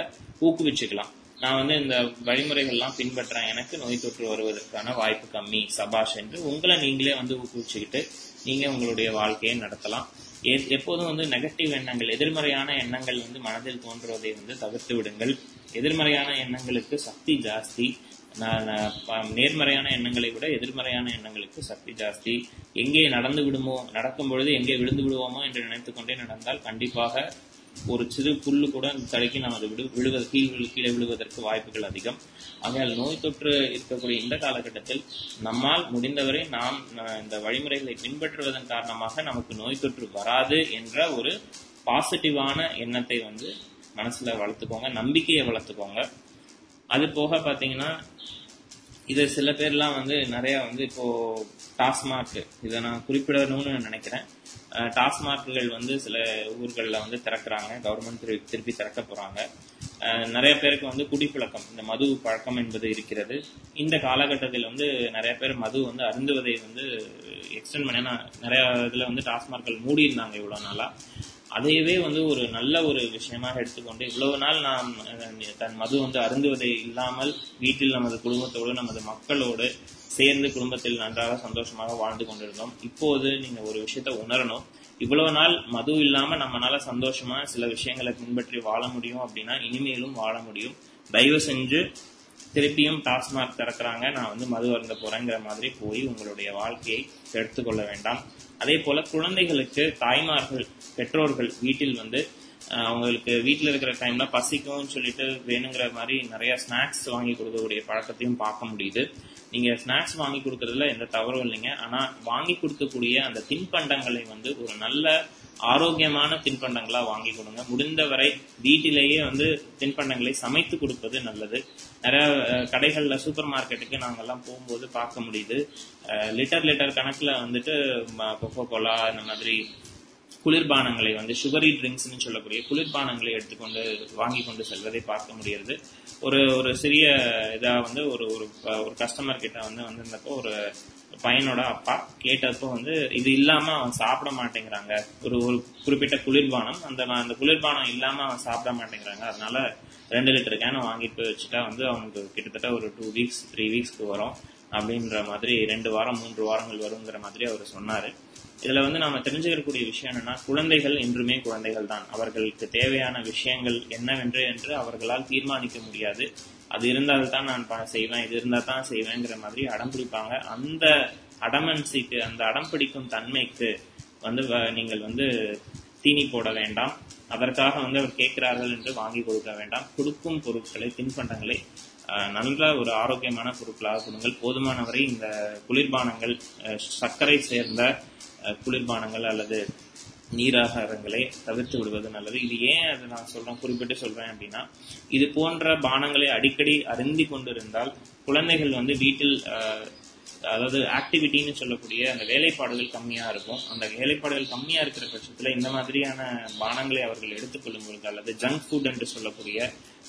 ஊக்குவிச்சுக்கலாம். நான் வந்து இந்த வழிமுறைகள்லாம் பின்பற்றேன். எனக்கு நோய் தொற்று வருவதற்கான வாய்ப்பு கம்மி. சபாஷ் என்று உங்களை நீங்களே வந்து ஊக்குவிச்சுக்கிட்டு நீங்க உங்களுடைய வாழ்க்கையை நடத்தலாம். எப்போதும் வந்து நெகட்டிவ் எண்ணங்கள் எதிர்மறையான எண்ணங்கள் வந்து மனதில் தோன்றுவதை வந்து தவிர்த்து விடுங்கள். எதிர்மறையான எண்ணங்களுக்கு சக்தி ஜாஸ்தி. ப- நேர்மறையான எண்ணங்களை விட எதிர்மறையான எண்ணங்களுக்கு சக்தி ஜாஸ்தி. எங்கே நடந்து விடுமோ நடக்கும் பொழுது எங்கே விழுந்து விடுவோமோ என்று நினைத்துக்கொண்டே நடந்தால் கண்டிப்பாக ஒரு சிறு புல்லு கூட தடுக்கி நாம் அதை விடு விழுவது கீழ் கீழே விழுவதற்கு வாய்ப்புகள் அதிகம். ஆகையால் நோய் தொற்று இருக்கக்கூடிய இந்த காலகட்டத்தில் நம்மால் முடிந்தவரை நாம் இந்த வழிமுறைகளை பின்பற்றுவதன் காரணமாக நமக்கு நோய் தொற்று வராது என்ற ஒரு பாசிட்டிவான எண்ணத்தை வந்து மனசுல வளர்த்துக்கோங்க நம்பிக்கையை வளர்த்துக்கோங்க. அது போக பாத்தீங்கன்னா இது சில பேர்லாம் வந்து நிறைய வந்து இப்போ டாஸ்மாக் இதை நான் குறிப்பிடணும்னு நினைக்கிறேன். டாஸ்மார்க்குகள் டாஸ்மாக்குகள் வந்து சில ஊர்களில் வந்து திறக்கிறாங்க. கவர்மெண்ட் திருப்பி திருப்பி திறக்க போகிறாங்க நிறைய பேருக்கு வந்து குடிப்பழக்கம் இந்த மது பழக்கம் என்பது இருக்கிறது. இந்த காலகட்டத்தில் வந்து நிறைய பேர் மது வந்து அருந்துவதை வந்து எக்ஸ்டெண்ட் பண்ணி நிறைய இதில் வந்து டாஸ்மார்கள் மூடி இருந்தாங்க நாளாக அதையவே வந்து ஒரு நல்ல ஒரு விஷயமாக எடுத்துக்கொண்டு இவ்வளவு நாள் நாம் தன் மது வந்து அருந்துவதை இல்லாமல் வீட்டில் நமது குடும்பத்தோடு நமது மக்களோடு சேர்ந்து குடும்பத்தில் நன்றாக சந்தோஷமாக வாழ்ந்து கொண்டிருந்தோம். இப்போது நீங்க ஒரு விஷயத்த உணரணும். இவ்வளவு நாள் மது இல்லாம நம்மனால சந்தோஷமா சில விஷயங்களை பின்பற்றி வாழ முடியும் அப்படின்னா இனிமேலும் வாழ முடியும். தயவு செஞ்சு திருப்பியும் டாஸ்மாக் திறக்கிறாங்க. நான் வந்து மது அருந்த போறேங்கிற மாதிரி போய் உங்களுடைய வாழ்க்கையை எடுத்துக்கொள்ள கொள்ள வேண்டாம். அதே போல குழந்தைகளுக்கு தாய்மார்கள் பெற்றோர்கள் வீட்டில் வந்து அவங்களுக்கு வீட்டில் இருக்கிற டைம்ல பசிக்கும்னு சொல்லிட்டு வேணுங்கிற மாதிரி நிறைய ஸ்நாக்ஸ் வாங்கி கொடுக்கக்கூடிய பழக்கத்தையும் பார்க்க முடியுது. நீங்க ஸ்நாக்ஸ் வாங்கி கொடுக்கறதுல எந்த தவறும் இல்லைங்க. ஆனா வாங்கி கொடுக்கக்கூடிய அந்த தின்பண்டங்களை வந்து ஒரு நல்ல ஆரோக்கியமான தின்பண்டங்களா வாங்கி கொடுங்க. முடிந்தவரை வீட்டிலேயே வந்து தின்பண்டங்களை சமைத்து கொடுப்பது நல்லது. நிறைய கடைகளில் கடைகள்ல சூப்பர் மார்க்கெட்டுக்கு நாங்கெல்லாம் போகும்போது பார்க்க முடியுது. லிட்டர் லிட்டர் கணக்குல வந்துட்டு கொக்கோ கோலா இந்த மாதிரி குளிர்பானங்களை வந்து சுகரி ட்ரிங்க்ஸ்னு சொல்லக்கூடிய குளிர்பானங்களை எடுத்துக்கொண்டு வாங்கி கொண்டு செல்வதை பார்க்க முடிகிறது. ஒரு ஒரு சிறிய இதாக வந்து ஒரு ஒரு ஒரு கஸ்டமர் கிட்ட வந்து வந்திருந்தப்போ ஒரு பையனோட அப்பா கேட்டப்போ வந்து இது இல்லாம அவன் சாப்பிட மாட்டேங்கிறாங்க. ஒரு ஒரு குறிப்பிட்ட குளிர்பானம். அந்த அந்த குளிர்பானம் இல்லாம அவன் சாப்பிட மாட்டேங்கிறாங்க. அதனால ரெண்டு லிட்டர் கேனை வாங்கிட்டு போய் வச்சுட்டா வந்து அவனுக்கு கிட்டத்தட்ட ஒரு டூ வீக்ஸ் த்ரீ வீக்ஸ்க்கு வரும். அப்படின்ற மாதிரி ரெண்டு வாரம் மூன்று வாரங்கள் வருங்கிற மாதிரி அவர் சொன்னாரு. இதுல வந்து நாம தெரிஞ்சுக்கக்கூடிய விஷயம் என்னன்னா குழந்தைகள் என்றுமே குழந்தைகள் தான் அவர்களுக்கு தேவையான விஷயங்கள் என்னவென்று என்று அவர்களால் தீர்மானிக்க முடியாது. அது இருந்தால் தான் நான் செய்வேன் இது இருந்தா தான் செய்வேங்கிற மாதிரி அடம் பிடிப்பாங்க. அந்த அடமன்சிக்கு அந்த அடம் பிடிக்கும் தன்மைக்கு வந்து வ- நீங்கள் வந்து தீனி போட வேண்டாம். அதற்காக வந்து அவர் கேட்கிறார்கள் என்று வாங்கி கொடுக்க வேண்டாம். கொடுக்கும் பொருட்களை தின்பண்டங்களை நல்ல ஒரு ஆரோக்கியமான பொருட்களாக கொடுங்கள். போதுமானவரை இந்த குளிர்பானங்கள் சர்க்கரை சேர்ந்த குளிர்பானங்கள் அல்லது நீராகாரங்களை தவிர்த்து விடுவது நல்லது. இது ஏன் அதை நான் சொல்றேன் குறிப்பிட்டு சொல்றேன் அப்படின்னா இது போன்ற பானங்களை அடிக்கடி அருந்தி கொண்டிருந்தால் குழந்தைகள் வந்து வீட்டில் அதாவது ஆக்டிவிட்டின்னு சொல்லக்கூடிய அந்த வேலைப்பாடுகள் கம்மியா இருக்கும். அந்த வேலைப்பாடுகள் கம்மியா இருக்கிற பட்சத்துல இந்த மாதிரியான பானங்களை அவர்கள் எடுத்துக்கொள்ளும் பொழுது அல்லது ஜங்க் ஃபுட் என்று சொல்லக்கூடிய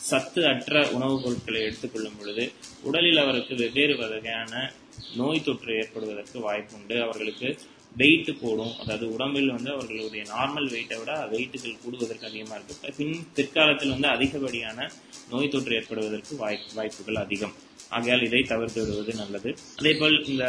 சத்து அற்ற உணவுப் பொருட்களை எடுத்துக்கொள்ளும் பொழுது உடலில் அவருக்கு வெவ்வேறு வகையான நோய் தொற்று ஏற்படுவதற்கு வாய்ப்புண்டு. அவர்களுக்கு வெயிட்டு போடும். அதாவது உடம்பில் வந்து அவர்களுடைய நார்மல் வெயிட்டை விட வெயிட்டுகள் கூடுவதற்கு அதிகமா இருக்கு பின் பிற்காலத்தில் வந்து அதிகப்படியான நோய் தொற்று ஏற்படுவதற்கு வாய்ப்பு வாய்ப்புகள் அதிகம். ஆகையால் இதை தவிர்த்து விடுவது நல்லது. அதே போல் இந்த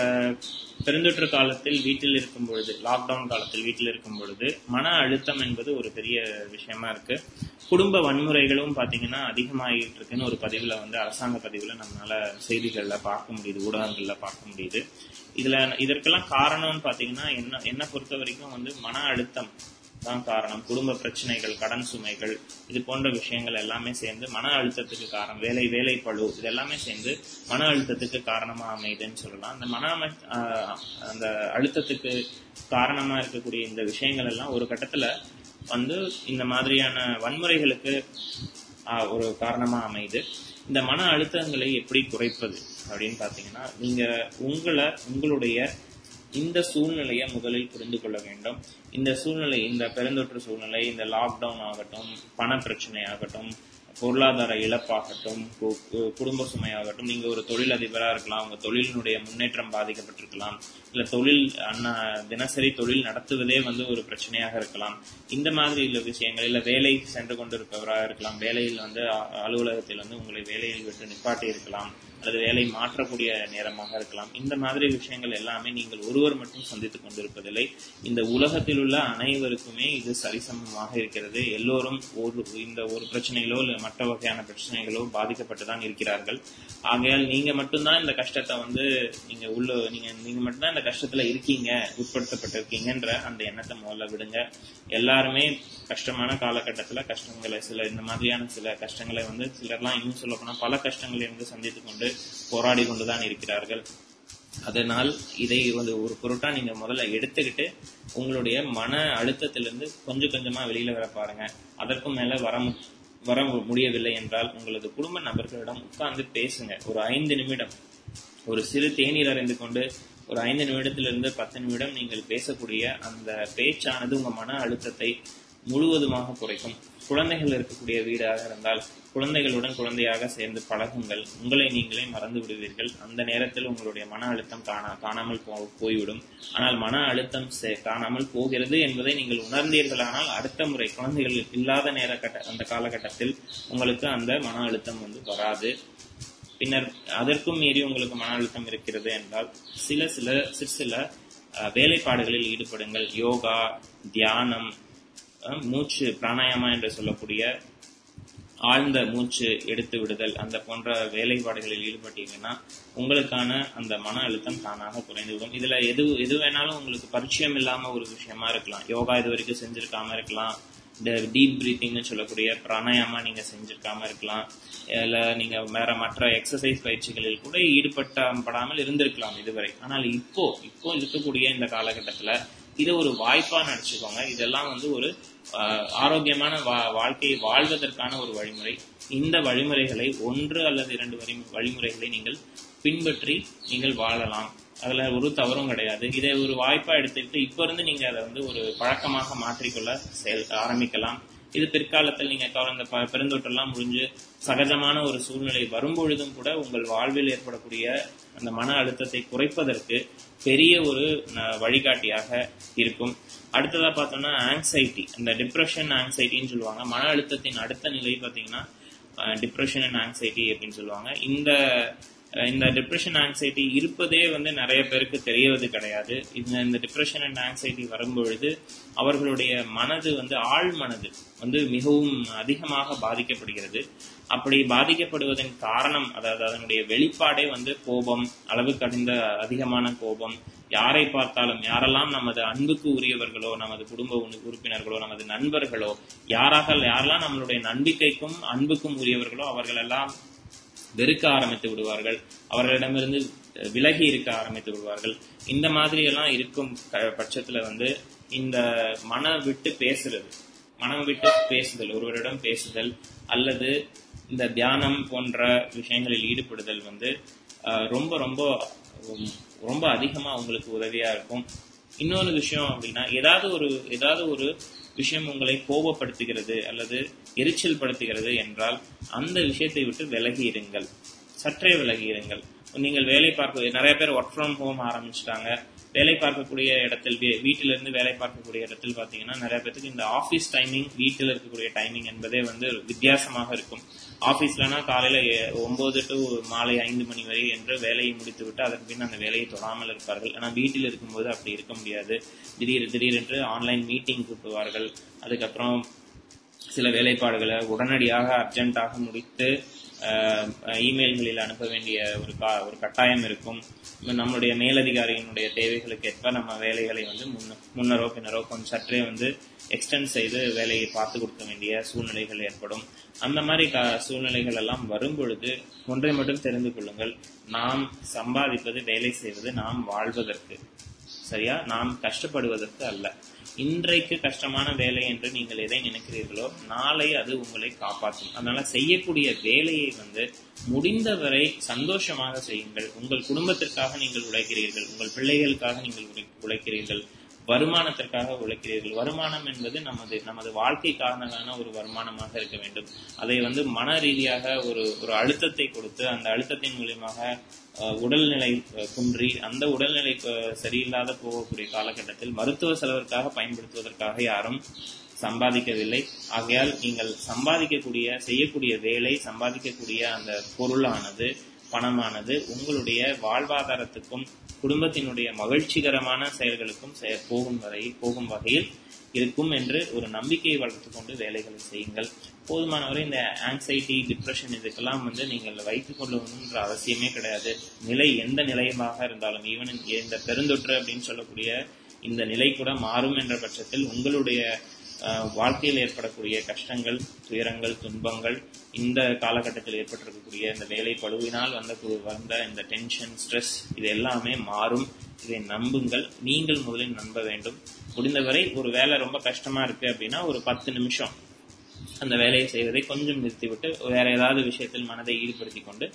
பெருந்தொற்று காலத்தில் வீட்டில் இருக்கும் பொழுது லாக்டவுன் காலத்தில் வீட்டில் இருக்கும் பொழுது மன அழுத்தம் என்பது ஒரு பெரிய விஷயமா இருக்கு. குடும்ப வன்முறைகளும் பாத்தீங்கன்னா அதிகமாகிட்டு இருக்குன்னு ஒரு பதிவுல வந்து அரசாங்க பதிவுல நம்மளால செய்திகள்ல பார்க்க முடியுது ஊடகங்கள்ல பார்க்க முடியுது. இதுல இதற்கெல்லாம் காரணம்னு பாத்தீங்கன்னா என்ன என்ன பொறுத்த வரைக்கும் வந்து மன அழுத்தம் தான் காரணம். குடும்ப பிரச்சனைகள் கடன் சுமைகள் இது போன்ற விஷயங்கள் எல்லாமே சேர்ந்து மன அழுத்தத்துக்கு காரணம். வேலை வேலை பழு இது எல்லாமே சேர்ந்து மன அழுத்தத்துக்கு காரணமா அமையுதுன்னு சொல்லலாம். அந்த மன அமை- ஆஹ் அந்த அழுத்தத்துக்கு காரணமா இருக்கக்கூடிய இந்த விஷயங்கள் எல்லாம் ஒரு கட்டத்துல வந்து இந்த மாதிரியான வன்முறைகளுக்கு ஆஹ் ஒரு காரணமா அமையுது. இந்த மன அழுத்தங்களை எப்படி குறைப்பது அப்படின்னு பாத்தீங்கன்னா நீங்க உங்களை உங்களுடைய இந்த சூழ்நிலையை முதலில் புரிந்து கொள்ள வேண்டும். இந்த சூழ்நிலை இந்த பெருந்தொற்று சூழ்நிலை இந்த லாக்டவுன் ஆகட்டும் பண பிரச்சனை ஆகட்டும் பொருளாதார இழப்பாகட்டும் குடும்ப சுமையாகட்டும் நீங்க ஒரு தொழில் அதிபராக இருக்கலாம் உங்க தொழிலினுடைய முன்னேற்றம் பாதிக்கப்பட்டிருக்கலாம் இல்ல தொழில் அண்ணா தினசரி தொழில் நடத்துவதே வந்து ஒரு பிரச்சனையாக இருக்கலாம். இந்த மாதிரி உள்ள விஷயங்கள் இல்ல வேலை சென்று கொண்டிருப்பவராக இருக்கலாம் வேலையில் வந்து அ- அலுவலகத்தில் வந்து உங்களை வேலையில் விட்டு நிப்பாட்டி இருக்கலாம் அல்லது வேலை மாற்றக்கூடிய நேரமாக இருக்கலாம். இந்த மாதிரி விஷயங்கள் எல்லாமே நீங்கள் ஒருவர் மட்டும் சந்தித்துக் கொண்டிருப்பதில்லை. இந்த உலகத்தில் உள்ள அனைவருக்குமே இது சரிசமமாக இருக்கிறது. எல்லோரும் ஒரு இந்த ஒரு பிரச்சனைகளோ இல்லை மற்ற வகையான பிரச்சனைகளோ பாதிக்கப்பட்டுதான் இருக்கிறார்கள். ஆகையால் நீங்க மட்டும்தான் இந்த கஷ்டத்தை வந்து நீங்க உள்ள நீங்க நீங்க மட்டும்தான் இந்த கஷ்டத்துல இருக்கீங்க உட்படுத்தப்பட்டிருக்கீங்கன்ற அந்த எண்ணத்தை முதல்ல விடுங்க. எல்லாருமே கஷ்டமான காலகட்டத்தில் கஷ்டங்களை சில இந்த மாதிரியான சில கஷ்டங்களை வந்து சிலர்லாம் இன்னும் சொல்ல பல கஷ்டங்களை வந்து சந்தித்து கொண்டு போராடி கொண்டுதான் இருக்கிறார்கள். அதனால் இதை வந்து ஒரு பொருட்டா நீங்க முதல்ல எடுத்துக்கிட்டு உங்களுடைய மன அழுத்தத்திலிருந்து கொஞ்சம் கொஞ்சமா வெளியில வர பாருங்க. அதற்கும் மேல வர மு- வர முடியவில்லை என்றால் உங்களது குடும்ப நபர்களிடம் உட்கார்ந்து பேசுங்க. ஒரு ஐந்து நிமிடம். ஒரு சிறு தேநீர் அறிந்து கொண்டு ஒரு ஐந்து நிமிடத்திலிருந்து பத்து நிமிடம் நீங்கள் பேசக்கூடிய அந்த பேச்சானது உங்க மன அழுத்தத்தை முழுவதுமாக குறைக்கும். குழந்தைகள் இருக்கக்கூடிய வீடாக இருந்தால் குழந்தைகளுடன் குழந்தையாக சேர்ந்து பழகுங்கள். உங்களை நீங்களே மறந்து விடுவீர்கள். அந்த நேரத்தில் உங்களுடைய மன அழுத்தம் காணா காணாமல் போ போய்விடும். ஆனால் மன அழுத்தம் சே- காணாமல் போகிறது என்பதை நீங்கள் உணர்ந்தீர்களானால் அடுத்த முறை குழந்தைகள் இல்லாத நேர கட்ட அந்த காலகட்டத்தில் உங்களுக்கு அந்த மன அழுத்தம் வந்து வராது. பின்னர் அதற்கும் மீறி உங்களுக்கு மன அழுத்தம் இருக்கிறது என்றால் சில சில சிறு சில வேலைப்பாடுகளில் ஈடுபடுங்கள். யோகா தியானம் மூச்சு பிராணாயாமா என்று சொல்லக்கூடிய ஆழ்ந்த மூச்சு எடுத்து விடுதல் அந்த போன்ற வேலைப்பாடுகளில் ஈடுபட்டீங்கன்னா உங்களுக்கான அந்த மன அழுத்தம் தானாக குறைந்துவிடும். இதுல எது எது வேணாலும் உங்களுக்கு பரிச்சயம் இல்லாம ஒரு விஷயமா இருக்கலாம். யோகா இது வரைக்கும் செஞ்சிருக்காம இருக்கலாம். இந்த டீப் பிரீத்திங்னு சொல்லக்கூடிய பிராணாயாமா நீங்க செஞ்சிருக்காம இருக்கலாம். இல்ல நீங்க வேற மற்ற எக்ஸசைஸ் பயிற்சிகளில் கூட ஈடுபட்டப்படாமல் இருந்திருக்கலாம் இதுவரை. ஆனால் இப்போ இப்போ இருக்கக்கூடிய இந்த காலகட்டத்துல இதை ஒரு வாய்ப்பா நினைச்சுக்கோங்க இதெல்லாம் வந்து ஒரு ஆரோக்கியமான வா- வாழ்க்கையை வாழ்வதற்கான ஒரு வழிமுறை. இந்த வழிமுறைகளை ஒன்று அல்லது இரண்டு வழி வழிமுறைகளை நீங்கள் பின்பற்றி நீங்கள் வாழலாம். அதுல ஒரு தவறும் கிடையாது. இதை ஒரு வாய்ப்பா எடுத்துக்கிட்டு இப்ப இருந்து நீங்க அதை வந்து ஒரு பழக்கமாக மாற்றிக்கொள்ள செயல் ஆரம்பிக்கலாம். இது பிற்காலத்தில் நீங்க இந்த ப- பெருந்தொற்றெல்லாம் முடிஞ்சு சகஜமான ஒரு சூழ்நிலை வரும்பொழுதும் கூட உங்கள் வாழ்வில் ஏற்படக்கூடிய அந்த மன அழுத்தத்தை குறைப்பதற்கு பெரிய ஒரு ந- வழிகாட்டியாக இருக்கும். அடுத்ததா பார்த்தோம்னா ஆங்ஸைட்டி இந்த டிப்ரெஷன் ஆங்ஸைட்டின்னு சொல்லுவாங்க. மன அழுத்தத்தின் அடுத்த நிலை பார்த்தீங்கன்னா டிப்ரெஷன் அண்ட் ஆங்ஸைட்டி அப்படின்னு சொல்லுவாங்க. இந்த இந்த டிப்ரெஷன் ஆங்ஸைட்டி இருப்பதே வந்து நிறைய பேருக்கு தெரியவது கிடையாது. இந்த இந்த டிப்ரெஷன் அண்ட் ஆங்ஸைட்டி வரும்பொழுது அவர்களுடைய மனது வந்து ஆழ் மனது வந்து மிகவும் அதிகமாக பாதிக்கப்படுகிறது. அப்படி பாதிக்கப்படுவதன் காரணம் அதாவது அதனுடைய வெளிப்பாடே வந்து கோபம் அளவு கடந்த அதிகமான கோபம் யாரை பார்த்தாலும் யாரெல்லாம் நமது அன்புக்கு உரியவர்களோ நமது குடும்ப உறுப்பினர்களோ நமது நண்பர்களோ யாராக யாரெல்லாம் நம்மளுடைய நம்பிக்கைக்கும் அன்புக்கும் உரியவர்களோ அவர்களெல்லாம் வெறுக்க ஆரம்பித்து விடுவார்கள். அவர்களிடமிருந்து விலகி இருக்க ஆரம்பித்து விடுவார்கள். இந்த மாதிரி எல்லாம் இருக்கும் க- பட்சத்துல வந்து இந்த மன விட்டு பேசுறது மனம் விட்டு பேசுதல் ஒருவரிடம் பேசுதல் அல்லது இந்த தியானம் போன்ற விஷயங்களில் ஈடுபடுதல் வந்து அஹ், ரொம்ப ரொம்ப உம், ரொம்ப அதிகமா உங்களுக்கு உதவியா இருக்கும். இன்னொரு விஷயம் அப்படின்னா ஏதாவது ஒரு ஏதாவது ஒரு விஷயம் உங்களை கோபப்படுத்துகிறது அல்லது எரிச்சல் படுத்துகிறது என்றால் அந்த விஷயத்தை விட்டு விலகி இருங்கள் சற்றே விலகி இருங்கள் நீங்கள் வேலை பார்க்க நிறைய பேர் ஒர்க் ஃப்ரம் ஹோம் ஆரம்பிச்சிட்டாங்க. வேலை பார்க்கக்கூடிய இடத்தில் வீட்டிலிருந்து வீட்டில இருந்து வேலை பார்க்கக்கூடிய இடத்தில் பாத்தீங்கன்னா நிறைய பேருக்கு இந்த ஆபீஸ் டைமிங் வீட்டில் இருக்கக்கூடிய டைமிங் என்பதே வந்து வித்தியாசமாக இருக்கும். ஆஃபீஸ்லனா காலையில எ- ஒன்பது டு மாலை ஐந்து மணி வரை என்று வேலையை முடித்து விட்டு அதற்கு பின் அந்த வேலையை தொடாமல் இருப்பார்கள். ஆனால் வீட்டில் இருக்கும்போது அப்படி இருக்க முடியாது. திடீர் திடீரென்று ஆன்லைன் மீட்டிங் கூட்டுவார்கள் அதுக்கப்புறம் சில வேலைப்பாடுகளை உடனடியாக அர்ஜென்ட்டாக முடித்து இமெயில்களில் அனுப்ப வேண்டிய ஒரு கா ஒரு கட்டாயம் இருக்கும். நம்மளுடைய மேலதிகாரியினுடைய தேவைகளுக்கு ஏற்ப நம்ம வேலைகளை வந்து முன்ன முன்னரோ பின்னரோ கொஞ்சம் சற்றே வந்து எக்ஸ்டெண்ட் செய்து வேலையை பார்த்து கொடுக்க வேண்டிய சூழ்நிலைகள் ஏற்படும். அந்த மாதிரி கா- சூழ்நிலைகள் எல்லாம் வரும் பொழுது ஒன்றை மட்டும் தெரிந்து கொள்ளுங்கள். நாம் சம்பாதிப்பது வேலை செய்வது நாம் வாழ்வதற்கு. சரியா? நாம் கஷ்டப்படுவதற்கு அல்ல. இன்றைக்கு கஷ்டமான வேலை என்று நீங்கள் எதை நினைக்கிறீர்களோ நாளை அது உங்களை காப்பாற்றும். அதனால செய்யக்கூடிய வேலையை வந்து முடிந்தவரை சந்தோஷமாக செய்யுங்கள். உங்கள் குடும்பத்திற்காக நீங்கள் உழைக்கிறீர்கள். உங்கள் பிள்ளைகளுக்காக நீங்கள் உழை- உழைக்கிறீர்கள். வருமானத்திற்காக உழைக்கிறீர்கள். வருமானம் என்பது நமது நமது வாழ்க்கைக்கான ஒரு வருமானமாக இருக்க வேண்டும். அதை வந்து மன ரீதியாக ஒரு ஒரு அழுத்தத்தை கொடுத்து அந்த அழுத்தத்தின் மூலியமாக உடல்நிலை குன்றி அந்த உடல்நிலை சரியில்லாத போகக்கூடிய காலகட்டத்தில் மருத்துவ செலவிற்காக பயன்படுத்துவதற்காக யாரும் சம்பாதிக்கவில்லை. ஆகையால் நீங்கள் சம்பாதிக்கக்கூடிய செய்யக்கூடிய வேலை சம்பாதிக்கக்கூடிய அந்த பொருளானது பணமானது உங்களுடைய வாழ்வாதாரத்துக்கும் குடும்பத்தினுடைய மகிழ்ச்சிகரமான செயல்களுக்கும் செய- போகும் வரை போகும் வகையில் இருக்கும் என்று ஒரு நம்பிக்கையை வளர்த்து கொண்டு வேலைகளை செய்யுங்கள். போதுமானவரை இந்த ஆங்ஸைட்டி டிப்ரெஷன் இதுக்கெல்லாம் வந்து நீங்கள் வைத்துக் கொள்ளணுன்ற அவசியமே கிடையாது. நிலை எந்த நிலையமாக இருந்தாலும் ஈவன் இந்த பெருந்தொற்று அப்படின்னு சொல்லக்கூடிய இந்த நிலை கூட மாறும் என்ற பட்சத்தில் உங்களுடைய வாழ்க்கையில் ஏற்படக்கூடிய கஷ்டங்கள் துயரங்கள் துன்பங்கள் இந்த காலகட்டத்தில் ஏற்பட்டிருக்கக்கூடிய இந்த வேலை பழுவினால் வந்த வந்த இந்த டென்ஷன் ஸ்ட்ரெஸ் இது எல்லாமே மாறும். இதை நம்புங்கள். நீங்கள் முதலில் நம்ப வேண்டும். முடிந்தவரை ஒரு வேலை ரொம்ப கஷ்டமா இருக்கு அப்படின்னா ஒரு பத்து நிமிஷம் அந்த வேலையை செய்வதை கொஞ்சம் நிறுத்திவிட்டு வேற ஏதாவது விஷயத்தில் மனதை ஈடுபடுத்தி கொண்டு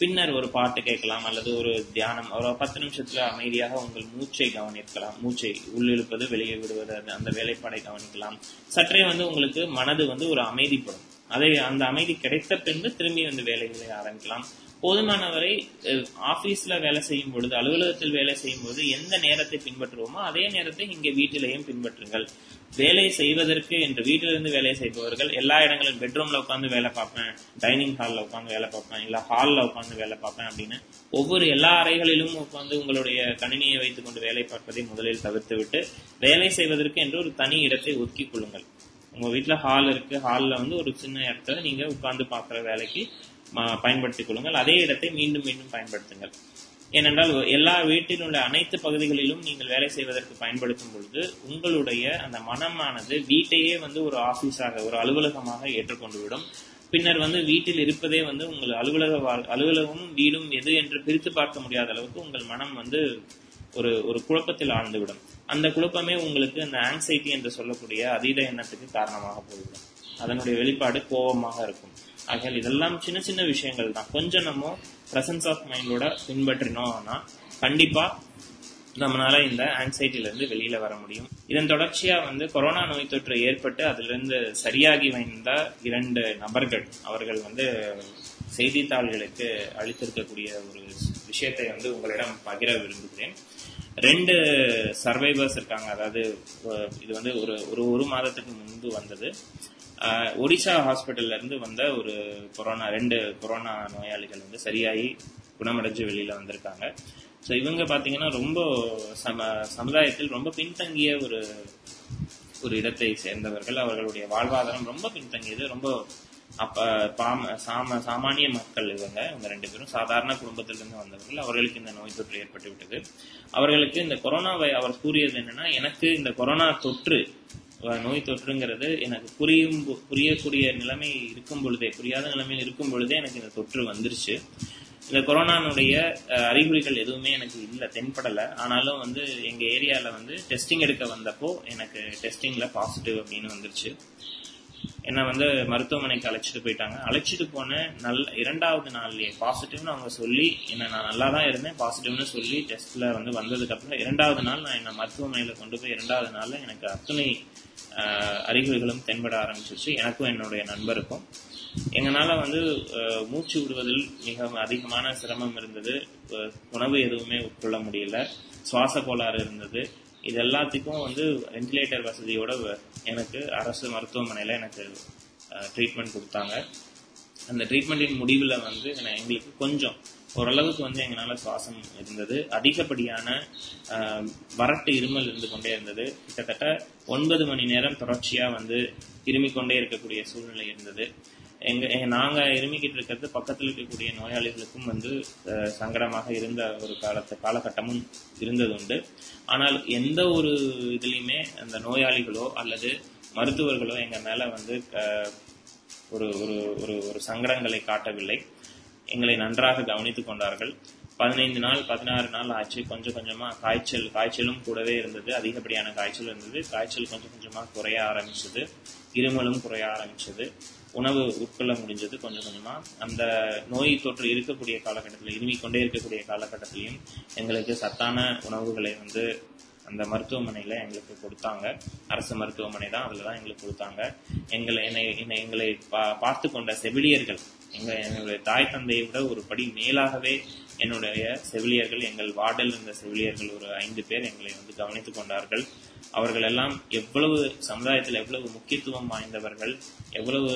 பின்னர் ஒரு பாட்டு கேட்கலாம் அல்லது ஒரு தியானம். ஒரு பத்து நிமிஷத்துல அமைதியாக உங்கள் மூச்சை கவனிக்கலாம். மூச்சை உள்ளிழுப்பது வெளியே விடுவது அந்த வேலைப்பாடை கவனிக்கலாம். சற்றே வந்து உங்களுக்கு மனது வந்து ஒரு அமைதிப்படும். அதை அந்த அமைதி கிடைத்த பின்பு திரும்பி வந்து வேலைகளை ஆரம்பிக்கலாம். போதுமானவரை ஆஃபீஸில் ஆபீஸ்ல வேலை செய்யும் பொழுது அலுவலகத்தில் வேலை செய்யும் பொழுது எந்த நேரத்தை பின்பற்றுவோமோ அதே நேரத்தை இங்க வீட்டிலேயும் பின்பற்றுங்கள். வேலை செய்வதற்கு என்று வீட்டிலிருந்து வேலை செய்பவர்கள் எல்லா இடங்களிலும் பெட்ரூம்ல உட்காந்து வேலை பார்ப்பேன் டைனிங் ஹால்ல உட்காந்து வேலை பார்ப்பேன் இல்ல ஹால்ல உட்காந்து வேலை பார்ப்பேன் அப்படின்னு ஒவ்வொரு எல்லா அறைகளிலும் உட்காந்து உங்களுடைய கணினியை வைத்துக் கொண்டு வேலை பார்ப்பதை முதலில் தவிர்த்து விட்டு வேலை செய்வதற்கு என்று ஒரு தனி இடத்தை ஒதுக்கி கொள்ளுங்கள். உங்க வீட்ல ஹால் இருக்கு ஹால்ல வந்து ஒரு சின்ன இடத்துல நீங்க உட்காந்து பார்க்குற வேலைக்கு பயன்படுத்திக் கொள்ளுங்கள். அதே இடத்தை மீண்டும் மீண்டும் பயன்படுத்துங்கள். ஏனென்றால் எல்லா வீட்டில் உள்ள அனைத்து பகுதிகளிலும் நீங்கள் வேலை செய்வதற்கு பயன்படுத்தும் பொழுது உங்களுடைய அந்த மனமானது வீட்டையே வந்து ஒரு ஆபீஸாக ஒரு அலுவலகமாக ஏற்றுக்கொண்டு விடும் பின்னர் வந்து வீட்டில் இருப்பதே வந்து உங்கள் அலுவலக வாழ்- அலுவலகமும் வீடும் எது என்று பிரித்து பார்க்க முடியாத அளவுக்கு உங்கள் மனம் வந்து ஒரு ஒரு குழப்பத்தில் ஆழ்ந்துவிடும். அந்த குழப்பமே உங்களுக்கு அந்த ஆங்ஸைட்டி என்று சொல்லக்கூடிய அதீத எண்ணத்துக்கு காரணமாக போய்விடும். அதனுடைய வெளிப்பாடு கோபமாக இருக்கும். ஆகையால் இதெல்லாம் சின்ன சின்ன விஷயங்கள் தான். கொஞ்சம் நம்ம பிரசன்ஸ் ஆஃப் மைண்டோட பின்பற்றினோம்னா கண்டிப்பா நம்மளால இந்த ஆங்ஸைட்டில இருந்து வெளியில வர முடியும். இதன் தொடர்ச்சியா வந்து கொரோனா நோய் தொற்று ஏற்பட்டு அதிலிருந்து சரியாகி வந்த இரண்டு நபர்கள் அவர்கள் வந்து செய்தித்தாள்களுக்கு அளித்திருக்கக்கூடிய ஒரு விஷயத்தை வந்து உங்களிடம் பகிர விரும்புகிறேன். ரெண்டு சர்வைவர்ஸ் இருக்காங்க. அதாவது இது வந்து ஒரு ஒரு ஒரு மாதத்துக்கு முன்பு வந்தது. ஒடிசா ஹாஸ்பிட்டல்ல இருந்து வந்த ஒரு கொரோனா ரெண்டு கொரோனா நோயாளிகள் வந்து சரியாகி குணமடைஞ்சு வெளியில வந்திருக்காங்க. ஸோ இவங்க பார்த்தீங்கன்னா ரொம்ப சம சமுதாயத்தில் ரொம்ப பின்தங்கிய ஒரு ஒரு இடத்தை சேர்ந்தவர்கள். அவர்களுடைய வாழ்வாதாரம் ரொம்ப பின்தங்கியது. ரொம்ப அப்ப பாம சாம சாமானிய மக்கள் இவங்க இவங்க ரெண்டு பேரும் சாதாரண குடும்பத்திலிருந்து வந்தவர்கள். அவர்களுக்கு இந்த நோய் தொற்று ஏற்பட்டு விட்டது. அவர்களுக்கு இந்த கொரோனாவை அவர் கூறியது என்னன்னா எனக்கு இந்த கொரோனா தொற்று நோய் தொற்றுங்கிறது எனக்கு புரியும் புரியக்கூடிய நிலைமை இருக்கும் பொழுதே புரியாத நிலைமையில் இருக்கும் பொழுதே எனக்கு இந்த தொற்று வந்துருச்சு. இந்த கொரோனானுடைய அறிகுறிகள் எதுவுமே எனக்கு இல்லை தென்படலை. ஆனாலும் வந்து எங்கள் ஏரியாவில் வந்து டெஸ்டிங் எடுக்க வந்தப்போ எனக்கு டெஸ்டிங்கில் பாசிட்டிவ் அப்படின்னு வந்துருச்சு. என்ன வந்து மருத்துவமனைக்கு அழைச்சிட்டு போயிட்டாங்க. அழைச்சிட்டு போன நல்ல இரண்டாவது நாள்லயே பாசிட்டிவ்னு அவங்க சொல்லி என்ன நான் நல்லா தான் இருந்தேன் பாசிட்டிவ்னு சொல்லி டெஸ்ட்ல வந்து வந்ததுக்கு அப்புறம் இரண்டாவது நாள் நான் என்ன மருத்துவமனையில கொண்டு போய் இரண்டாவது நாள்ல எனக்கு அத்தனை அறிகுறிகளும் தென்பட ஆரம்பிச்சிருச்சு. எனக்கும் என்னுடைய நண்பருக்கும். எங்களால வந்து மூச்சு விடுவதில் மிக அதிகமான சிரமம் இருந்தது. உணவு எதுவுமே உட்கொள்ள முடியல. சுவாச கோளாறு இருந்தது. இது எல்லாத்துக்கும் வந்து வென்டிலேட்டர் வசதியோட வ- எனக்கு அரசு மருத்துவமனையில் எனக்கு ட்ரீட்மெண்ட் கொடுத்தாங்க. அந்த ட்ரீட்மெண்ட்டின் முடிவில் வந்து எங்களுக்கு கொஞ்சம் ஓரளவுக்கு வந்து எங்களால் சுவாசம் இருந்தது. அதிகப்படியான வறட்டு இருமல் இருந்து கொண்டே இருந்தது. கிட்டத்தட்ட ஒன்பது மணி நேரம் தொடர்ச்சியாக வந்து இருமிக்கொண்டே இருக்கக்கூடிய சூழ்நிலை இருந்தது. எங்க நாங்க இருமிக்கிட்டு இருக்கிறது பக்கத்தில் இருக்கக்கூடிய நோயாளிகளுக்கும் வந்து சங்கடமாக இருந்த ஒரு காலத்து காலகட்டமும் இருந்தது உண்டு ஆனால் எந்த ஒரு இதுலேயுமே அந்த நோயாளிகளோ அல்லது மருத்துவர்களோ எங்க மேல வந்து ஒரு ஒரு ஒரு ஒரு சங்கடங்களை காட்டவில்லை. எங்களை நன்றாக கவனித்துக் கொண்டார்கள். பதினைந்து நாள் பதினாறு நாள் ஆச்சு. கொஞ்சம் கொஞ்சமா காய்ச்சல் காய்ச்சலும் கூடவே இருந்தது. அதிகப்படியான காய்ச்சல் இருந்தது. காய்ச்சல் கொஞ்சம் கொஞ்சமா குறைய ஆரம்பிச்சது. இருமலும் குறைய ஆரம்பிச்சது. உணவு உட்கொள்ள முடிஞ்சது கொஞ்சம் கொஞ்சமா. அந்த நோய் தொற்று இருக்கக்கூடிய காலகட்டத்தில் இருமி கொண்டே இருக்கக்கூடிய காலகட்டத்திலையும் எங்களுக்கு சத்தான உணவுகளை வந்து அந்த மருத்துவமனையில் எங்களுக்கு கொடுத்தாங்க. அரசு மருத்துவமனை தான் அதில் தான் எங்களுக்கு கொடுத்தாங்க. எங்களை என்னை என்னை எங்களை பா- பார்த்து கொண்ட செவிலியர்கள் எங்கள் என்னுடைய தாய் தந்தையை விட ஒரு படி மேலாகவே என்னுடைய செவிலியர்கள் எங்கள் வார்டில் இருந்த செவிலியர்கள் ஒரு ஐந்து பேர் எங்களை வந்து கவனித்துக் கொண்டார்கள். அவர்கள் எல்லாம் எவ்வளவு சமுதாயத்தில் எவ்வளவு முக்கியத்துவம் வாய்ந்தவர்கள் எவ்வளவு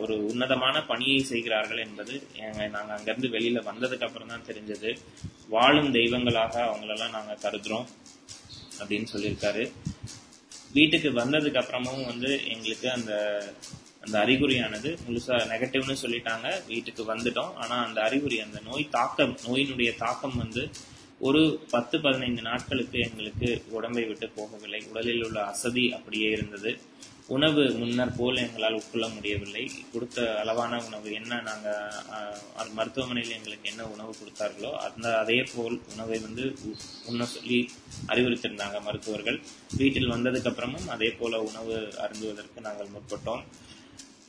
ஒரு உன்னதமான பணியை செய்கிறார்கள் என்பது நாங்கள் அங்கேருந்து வெளியில் வெளியில வந்ததுக்கு அப்புறம் தான் தெரிஞ்சது. வாழும் தெய்வங்களாக அவங்களெல்லாம் நாங்க கருதுறோம் அப்படின்னு சொல்லியிருக்காரு. வீட்டுக்கு வந்ததுக்கு அப்புறமும் வந்து எங்களுக்கு அந்த அந்த அறிகுறியானது முழுசா நெகட்டிவ்னு சொல்லிட்டாங்க. வீட்டுக்கு வந்துட்டோம். ஆனா அந்த அறிகுறி அந்த நோய் தாக்கம் நோயினுடைய தாக்கம் வந்து ஒரு பத்து பதினைந்து நாட்களுக்கு எங்களுக்கு உடம்பை விட்டு போகவில்லை. உடலில் உள்ள அசதி அப்படியே இருந்தது. உணவு முன்னர் போல் எங்களால் உட்கொள்ள முடியவில்லை. கொடுத்த அளவான உணவு என்ன நாங்கள் மருத்துவமனையில் எங்களுக்கு என்ன உணவு கொடுத்தார்களோ அந்த அதே போல் உணவை வந்து உண்ண சொல்லி அறிவுறுத்திருந்தாங்க மருத்துவர்கள். வீட்டில் வந்ததுக்கு அப்புறமும் அதே போல உணவு அருந்துவதற்கு நாங்கள் முற்பட்டோம்.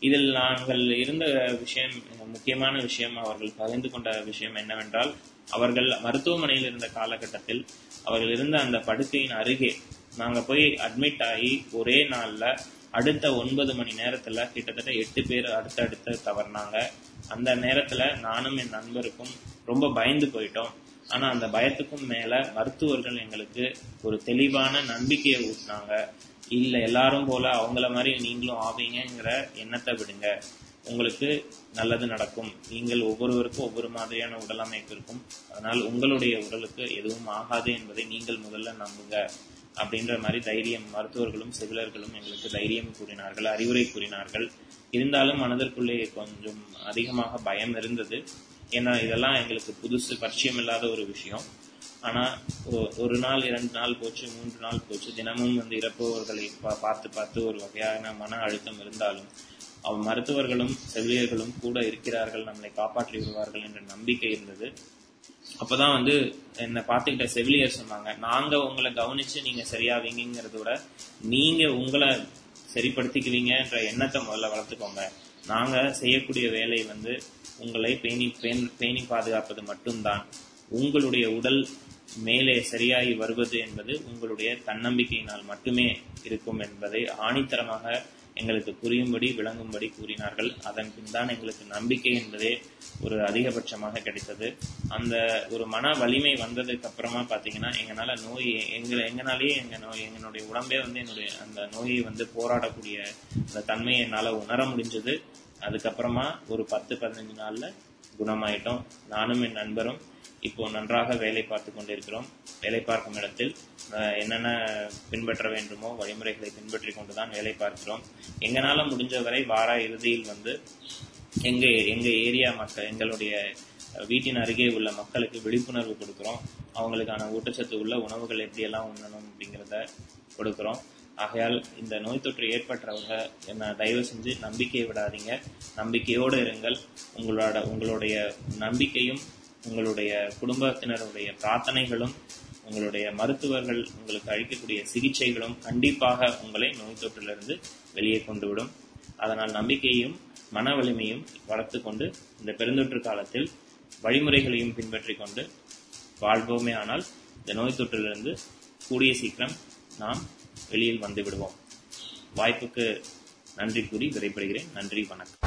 இதில் நாங்கள் இருந்த விஷயம் முக்கியமான விஷயம் அவர்கள் பகிர்ந்து கொண்ட விஷயம் என்னவென்றால் அவர்கள் மருத்துவமனையில் இருந்த காலகட்டத்தில் அவர்கள் இருந்த அந்த படுக்கையின் அருகே நாங்க போய் அட்மிட் ஆகி ஒரே நாள்ல அடுத்த ஒன்பது மணி நேரத்துல கிட்டத்தட்ட எட்டு பேர் அடுத்தடுத்து தவறினாங்க. அந்த நேரத்துல நானும் என் நண்பருக்கும் ரொம்ப பயந்து போயிட்டோம். ஆனா அந்த பயத்துக்கும் மேல மருத்துவர்கள் எங்களுக்கு ஒரு தெளிவான நம்பிக்கையை ஊட்டினாங்க. இல்ல எல்லாரும் போல அவங்கள மாதிரி நீங்களும் ஆவீங்கிற எண்ணத்தை விடுங்க. உங்களுக்கு நல்லது நடக்கும். நீங்கள் ஒவ்வொருவருக்கும் ஒவ்வொரு மாதிரியான உடல் அமைப்பு இருக்கும். அதனால் உங்களுடைய உடலுக்கு எதுவும் ஆகாது என்பதை நீங்கள் முதல்ல நம்புங்க. அப்படின்ற மாதிரி தைரியம் மருத்துவர்களும் செவிலர்களும் எங்களுக்கு தைரியம் கூறினார்கள் அறிவுரை கூறினார்கள். இருந்தாலும் மனதிற்குள்ளே கொஞ்சம் அதிகமாக பயம் இருந்தது. ஏன்னா இதெல்லாம் எங்களுக்கு புதுசு பரிச்சயம் இல்லாத ஒரு விஷயம். ஆனா ஒ- ஒரு நாள் இரண்டு நாள் போச்சு மூன்று நாள் போச்சு தினமும் வந்து இறப்பவர்களை பா- பார்த்து பார்த்து ஒரு வகையான மன அழுத்தம் இருந்தாலும் அவ மருத்துவர்களும் செவிலியர்களும் கூட இருக்கிறார்கள் நம்மளை காப்பாற்றி விடுவார்கள் என்ற நம்பிக்கை இருந்தது. அப்பதான் வந்து என்னை பார்த்துக்கிட்ட செவிலியர் சொன்னாங்க நாங்க உங்களை கவனிச்சு நீங்க சரியாவீங்கிறத விட நீங்க உங்களை சரிப்படுத்திக்குவீங்கன்ற எண்ணத்தை முதல்ல வளர்த்துக்கோங்க. நாங்க செய்யக்கூடிய வேலை வந்து உங்களை பேணி பேணி பாதுகாப்பது மட்டும்தான். உங்களுடைய உடல் மேலே சரியாகி வருவது என்பது உங்களுடைய தன்னம்பிக்கையினால் மட்டுமே இருக்கும் என்பதை ஆணித்தரமாக எங்களுக்கு புரியும்படி விளங்கும்படி கூறினார்கள். அதன் பின் தான் எங்களுக்கு நம்பிக்கை என்பதே ஒரு அதிகபட்சமாக கிடைத்தது. அந்த ஒரு மன வலிமை வந்ததுக்கு அப்புறமா பாத்தீங்கன்னா எங்களால நோய் எங்க எங்கனாலேயே எங்க நோய் எங்களுடைய உடம்பே வந்து என்னுடைய அந்த நோயை வந்து போராடக்கூடிய அந்த தன்மையை என்னால உணர முடிஞ்சது. அதுக்கப்புறமா ஒரு பத்து பதினஞ்சு நாள்ல குணமாயிட்டோம். நானும் என் நண்பரும் இப்போ நன்றாக வேலை பார்த்து கொண்டிருக்கிறோம். வேலை பார்க்கும் இடத்தில் என்னென்ன பின்பற்ற வேண்டுமோ வழிமுறைகளை பின்பற்றி கொண்டுதான் வேலை பார்க்கிறோம். எங்களால முடிஞ்ச வரை வார இறுதியில் வந்து எங்க எங்க ஏரியா மக்கள் எங்களுடைய வீட்டின் அருகே உள்ள மக்களுக்கு விழிப்புணர்வு கொடுக்குறோம். அவங்களுக்கான ஊட்டச்சத்து உள்ள உணவுகள் எப்படியெல்லாம் உண்ணணும் அப்படிங்கிறத கொடுக்குறோம். ஆகையால் இந்த நோய் தொற்று ஏற்பட்டவங்க என்ன தயவு செஞ்சு நம்பிக்கையை விடாதீங்க. நம்பிக்கையோடு இருங்கள். உங்களோட உங்களுடைய நம்பிக்கையும் உங்களுடைய குடும்பத்தினருடைய பிரார்த்தனைகளும் உங்களுடைய மருத்துவர்கள் உங்களுக்கு அளிக்கக்கூடிய சிகிச்சைகளும் கண்டிப்பாக உங்களை நோய் தொற்றிலிருந்து வெளியே கொண்டு விடும் அதனால் நம்பிக்கையும் மன வலிமையும் வளர்த்து கொண்டு இந்த பெருந்தொற்று காலத்தில் வழிமுறைகளையும் பின்பற்றி கொண்டு வாழ்வோமே ஆனால் இந்த நோய் தொற்றிலிருந்து கூடிய சீக்கிரம் நாம் வெளியில் வந்து விடுவோம். வாய்ப்புக்கு நன்றி கூறி விடைபெறுகிறேன். நன்றி வணக்கம்.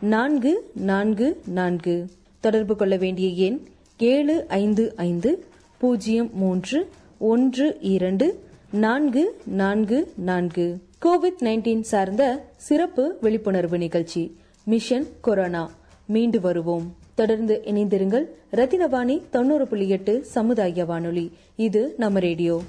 நான்கு நான்கு நான்கு. தொடர்பு கொள்ள வேண்டிய எண் ஏழு ஐந்து ஐந்து பூஜ்ஜியம் மூன்று ஒன்று இரண்டு நான்கு நான்கு நான்கு. கோவிட் நைன்டீன் சார்ந்த சிறப்பு விழிப்புணர்வு நிகழ்ச்சி மிஷன் கொரோனா. மீண்டு வருவோம். தொடர்ந்து இணைந்திருங்கள். ரத்தினவாணி தொண்ணூறு புள்ளி எட்டு சமுதாய வானொலி. இது நம்ம ரேடியோ.